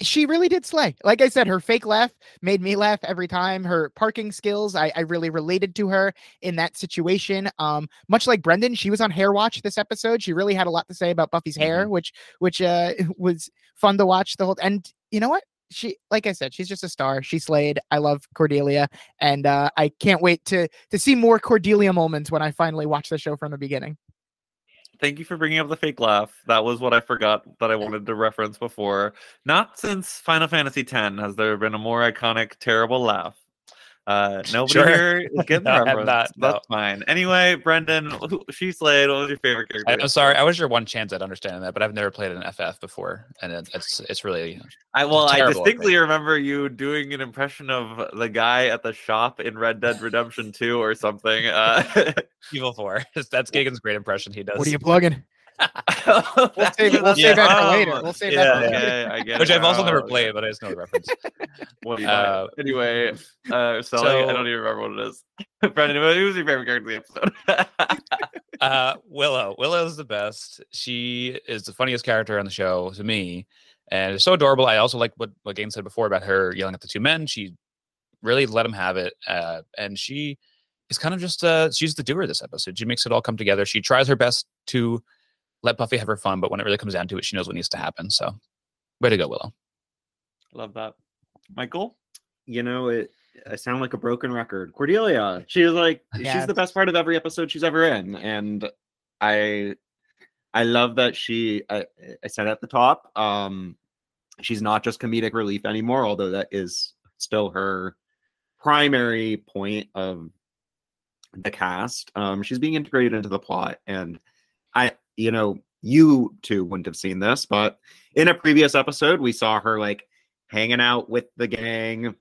she really did slay. Like I said, her fake laugh made me laugh every time. Her parking skills, I, I really related to her in that situation. Um, much like Brendan, she was on Hair Watch this episode. She really had a lot to say about Buffy's hair, which which uh, was fun to watch the whole. And you know what? She, like I said, she's just a star. She slayed. I love Cordelia and uh, I can't wait to to see more Cordelia moments when I finally watch the show from the beginning. Thank you for bringing up the fake laugh. That was what I forgot that I wanted to reference before. Not since Final Fantasy X has there been a more iconic, terrible laugh. Uh, nobody Sure. here is getting No, I have reference. not, no. That's fine. Anyway, Brendan, who, she slayed. What was your favorite character? I, I'm sorry, I was your one chance at understanding that, but I've never played an FF before, and it, it's it's really I well, I distinctly think. remember you doing an impression of the guy at the shop in Red Dead Redemption 2 or something. Uh, evil Four. That's Gagan's great impression. He does. What are you plugging? We'll We'll save it. We'll save that for later. We'll save that for Yeah, later. Okay, I get Which it I've also never played, but I just know the reference. What do you Uh, anyway, uh, Sully, I don't even remember what it is. Brendan, who was your favorite character in the episode? Uh, Willow. Willow's the best. She is the funniest character on the show to me, and it's so adorable. I also like what what Game said before about her yelling at the two men. She really let him have it, uh, and she is kind of just uh, she's the doer this episode. She makes it all come together. She tries her best to let Buffy have her fun, but when it really comes down to it, she knows what needs to happen. So, way to go, Willow. Love that. Michael? You know, it I sound like a broken record. Cordelia. She was like Yeah, she's the best part of every episode she's ever in. And I I love that she I, I said at the top, um, she's not just comedic relief anymore, although that is still her primary point of the cast. Um, she's being integrated into the plot, and I, you know, you two wouldn't have seen this, but in a previous episode, we saw her like hanging out with the gang,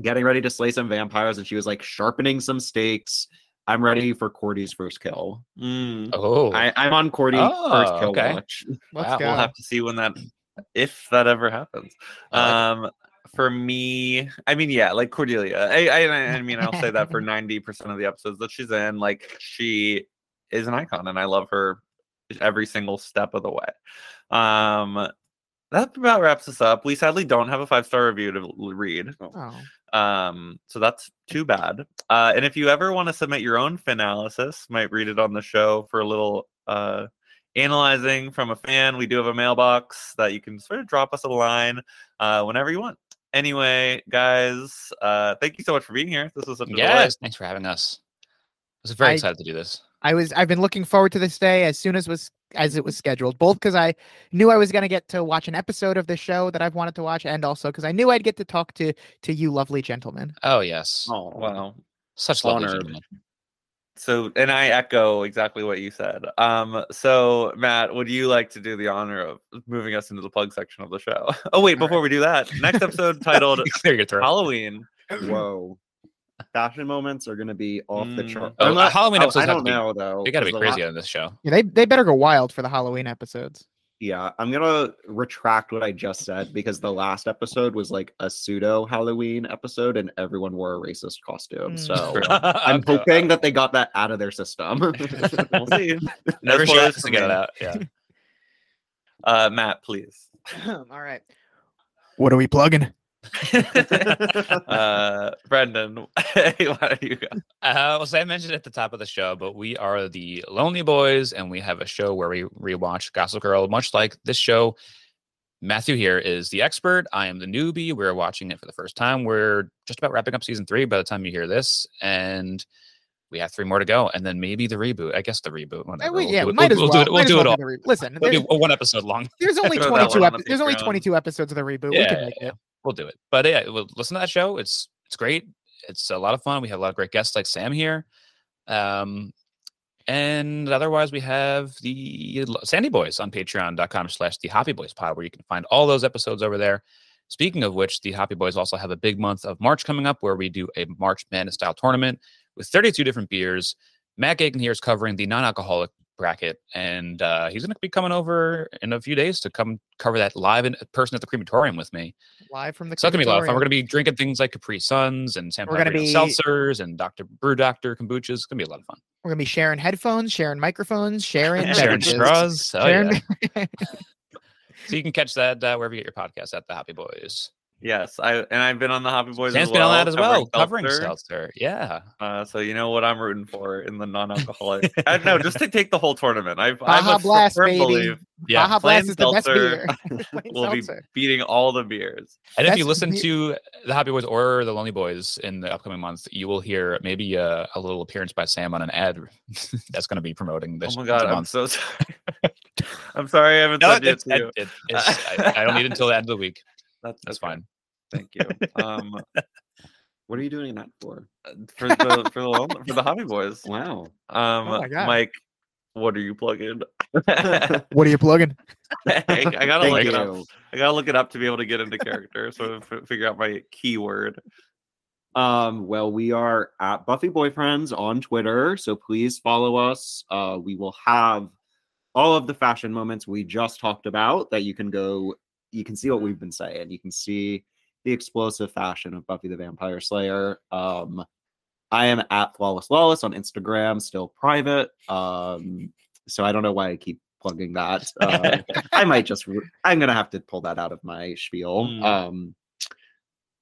getting ready to slay some vampires, and she was like sharpening some stakes. I'm ready for Cordy's first kill. Mm, Oh, I, I'm on Cordy first Oh, kill okay. watch. Let's Wow, go. we'll have to see when that, if that ever happens. Um, for me, I mean, yeah, like Cordelia. I, I, I mean, I'll say that for ninety percent of the episodes that she's in, like she is an icon, and I love her every single step of the way. Um, that about wraps us up. We sadly don't have a five star review to read. Oh. Um, so that's too bad. Uh, and if you ever want to submit your own analysis, might read it on the show for a little uh analyzing from a fan. We do have a mailbox that you can sort of drop us a line uh whenever you want. Anyway, guys, uh thank you so much for being here. This was such a delight. Thanks for having us. I was very I- excited to do this. I was I've been looking forward to this day as soon as was as it was scheduled, both because I knew I was gonna get to watch an episode of the show that I've wanted to watch, and also because I knew I'd get to talk to to you lovely gentlemen. Oh yes, Oh Wow. such lovely honored. gentlemen. So and I echo exactly what you said. Um so Matt, would you like to do the honor of moving us into the plug section of the show? Oh wait, All before we do that, next episode titled Clear your throat. Halloween. Whoa. Fashion moments are gonna be off the Mm. chart. Oh, Unless- Halloween episodes I have don't to be- know though. You got to be the la- crazy on this show. Yeah, they they better go wild for the Halloween episodes. Yeah, I'm gonna retract what I just said because the last episode was like a pseudo Halloween episode and everyone wore a racist costume. Mm. So I'm hoping that they got that out of their system. we'll see. Never That's sure what to get it out. Yeah. Uh, Matt, please. All right. What are we plugging? uh, Brendan, why you go? Uh, well, so I mentioned at the top of the show, but we are the Lonely Boys, and we have a show where we rewatch Gossip Girl, much like this show. Matthew here is the expert. I am the newbie. We're watching it for the first time. We're just about wrapping up season three by the time you hear this, and we have three more to go, and then maybe the reboot. I guess the reboot. Uh, Whatever. we- We'll yeah, we it- might as we'll well. do it. We'll do it all. Listen, We'll do one episode long. there's only 22 one on there's only 22 episodes of the reboot. we Yeah, can make yeah. it. We'll do it. But yeah, we'll listen to that show. It's it's great. It's a lot of fun. We have a lot of great guests like Sam here. Um, and otherwise, we have the Sandy Boys on patreon.com slash the Hoppy Boys pod, where you can find all those episodes over there. Speaking of which, the Hoppy Boys also have a big month of March coming up where we do a March Madness style tournament with 32 different beers. Matt Gagan here is covering the non alcoholic bracket, and uh, he's going to be coming over in a few days to come cover that live in person at the crematorium with me. Live from the So it's gonna be a lot of fun. We're gonna be drinking things like Capri Suns and San Pellegrino be- seltzers and Dr. Brew Doctor kombucha. It's gonna be a lot of fun. We're gonna be sharing headphones, sharing microphones, sharing Sharing straws. Oh, Sharing- yeah. So you can catch that uh, wherever you get your podcast at the Hoppy Boys. Yes, I and I've been on the Hoppy Boys. Sam's as been well, on that as well, covering covering Seltzer. seltzer. Yeah. Uh, so you know what I'm rooting for in the non-alcoholic. I, no, just to take the whole tournament. I've, I'm Baja a Blast, firm baby. believe Yeah. Baja plain Blast is the best seltzer beer. We'll be beating all the beers. And if you listen the- to the Hoppy Boys or the Lonely Boys in the upcoming month, you will hear maybe uh, a little appearance by Sam on an ad that's going to be promoting this. oh my god, I'm so sorry. I'm sorry I haven't No, said it it's, to you. it- it- it's- I, I don't need until the end of the week. That's, That's okay. fine. Thank you. Um, what are you doing that for? for the for the for the Hoppy Boys. Wow. Um, Oh. Mike, what are you plugging? What are you plugging? I gotta Thank look you. it up. I gotta look it up to be able to get into character. So f- figure out my keyword. Um, well, we are at Buffy Boyfriends on Twitter, so please follow us. Uh, we will have all of the fashion moments we just talked about that you can go, you can see what we've been saying. You can see the explosive fashion of Buffy the Vampire Slayer. Um, I am at Flawless Lawless on Instagram, still private. Um, so I don't know why I keep plugging that. Uh, I might just, re- I'm gonna have to pull that out of my spiel. Mm. Um,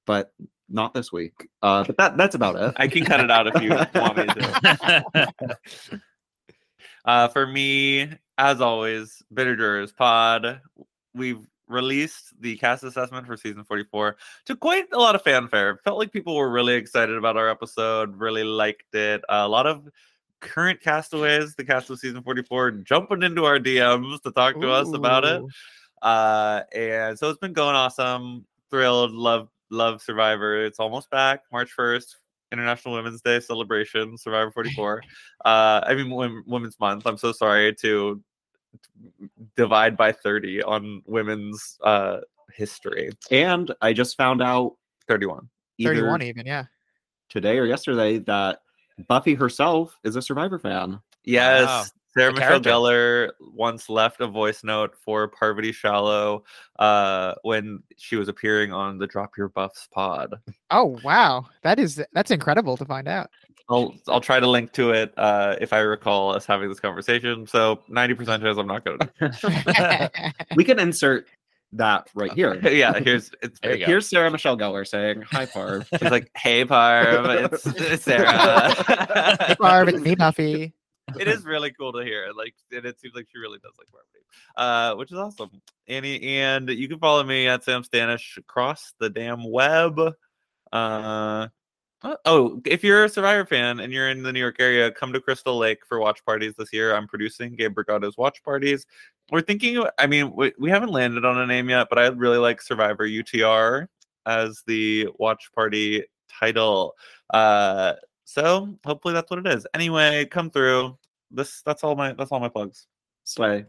but not this week. Uh, but that that's about it. I can cut it out if you want me to. Uh, for me, as always, Bitter Jurors Pod. We've released the cast assessment for season 44 to quite a lot of fanfare. Felt like people were really excited about our episode, really liked it. a lot of current castaways, the cast of season 44, jumping into our DMs to talk to us about it. Uh, and so it's been going awesome. Thrilled, love, love Survivor. It's almost back, March 1st, International Women's Day celebration, Survivor 44. uh, I mean, Wom- Women's Month. I'm so sorry to divide by 30 on women's uh history. And I just found out 31. 31 even, yeah. today or yesterday that Buffy herself is a Survivor fan. Yes. Wow. Sarah A Michelle character. Gellar once left a voice note for Parvati Shallow uh, when she was appearing on the Drop Your Buffs pod. Oh wow. That is that's incredible to find out. I'll I'll try to link to it uh, if I recall us having this conversation. So ninety percent chance I'm not going to. We can insert that right here. yeah, here's it's. There you go. Here's Sarah Michelle Gellar saying, "Hi, Parv." She's like, "Hey, Parv, it's, it's Sarah." hey Barb, it's me, Buffy. it is really cool to hear. Like, and it seems like she really does like Barbie, uh, which is awesome. Annie, and you can follow me at Sam Stanish across the damn web. Uh, oh, if you're a Survivor fan and you're in the New York area, come to Crystal Lake for watch parties this year. I'm producing Gabe Bergado's watch parties. We're thinking, I mean, we, we haven't landed on a name yet, but I'd really like Survivor UTR as the watch party title. Uh, so hopefully that's what it is. Anyway, come through. This that's all my that's all my plugs. Slay.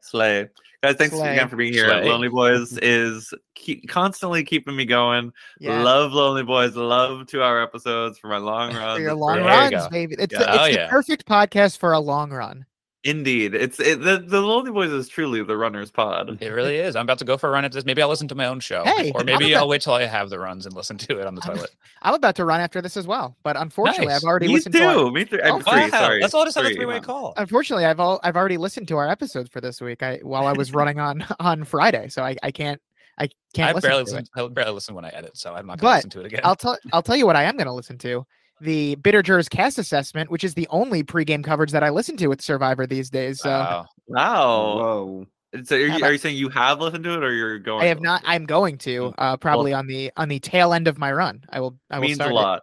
Slay. Guys, thanks Slay. again for being here. Slay. Lonely Boys mm-hmm. is keep, constantly keeping me going. Yeah. Love Lonely Boys. Love two hour episodes for my long runs. for your long great. There runs, go. baby. It's, Yeah. the, it's Oh, the yeah. perfect podcast for a long run. Indeed, it's it, the the Lonely Boys is truly the runners pod. It really is. I'm about to go for a run at this. Maybe I'll listen to my own show, Hey, or maybe about- I'll wait till I have the runs and listen to it on the I'm- toilet. I'm about to run after this as well, but unfortunately, Nice. I've already Me listened to. Our. Me too. I'm Oh, free. Sorry, That's all I just had a Free, three-way man. call. unfortunately, I've all I've already listened to our episodes for this week. I while I was running on on Friday, so I, I can't I can't I listen barely to listen. it. I barely listen when I edit, so I'm not going to listen to it again. I'll tell I'll tell you what I am going to listen to. The Bitter Jurors cast assessment, which is the only pregame coverage that I listen to with Survivor these days. So Wow. Wow. Whoa. So are you, are you saying you have listened to it, or you're going? I have to not. listen I'm going to uh, probably on the on the tail end of my run. I will. I to it? will means start a it. lot.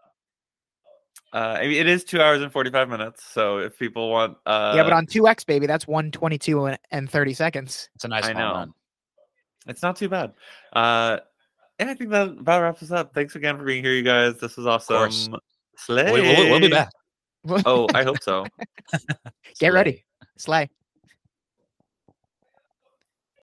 Uh, I mean, it is two hours and forty five minutes. So if people want, uh, yeah, but on two X baby, that's one twenty two and, and thirty seconds. It's a nice I know. run. It's not too bad. Uh, and I think that about wraps us up. Thanks again for being here, you guys. This was course. awesome. Slay. We, will we'll be back. Oh, I hope so. Get Slay. ready, Slay.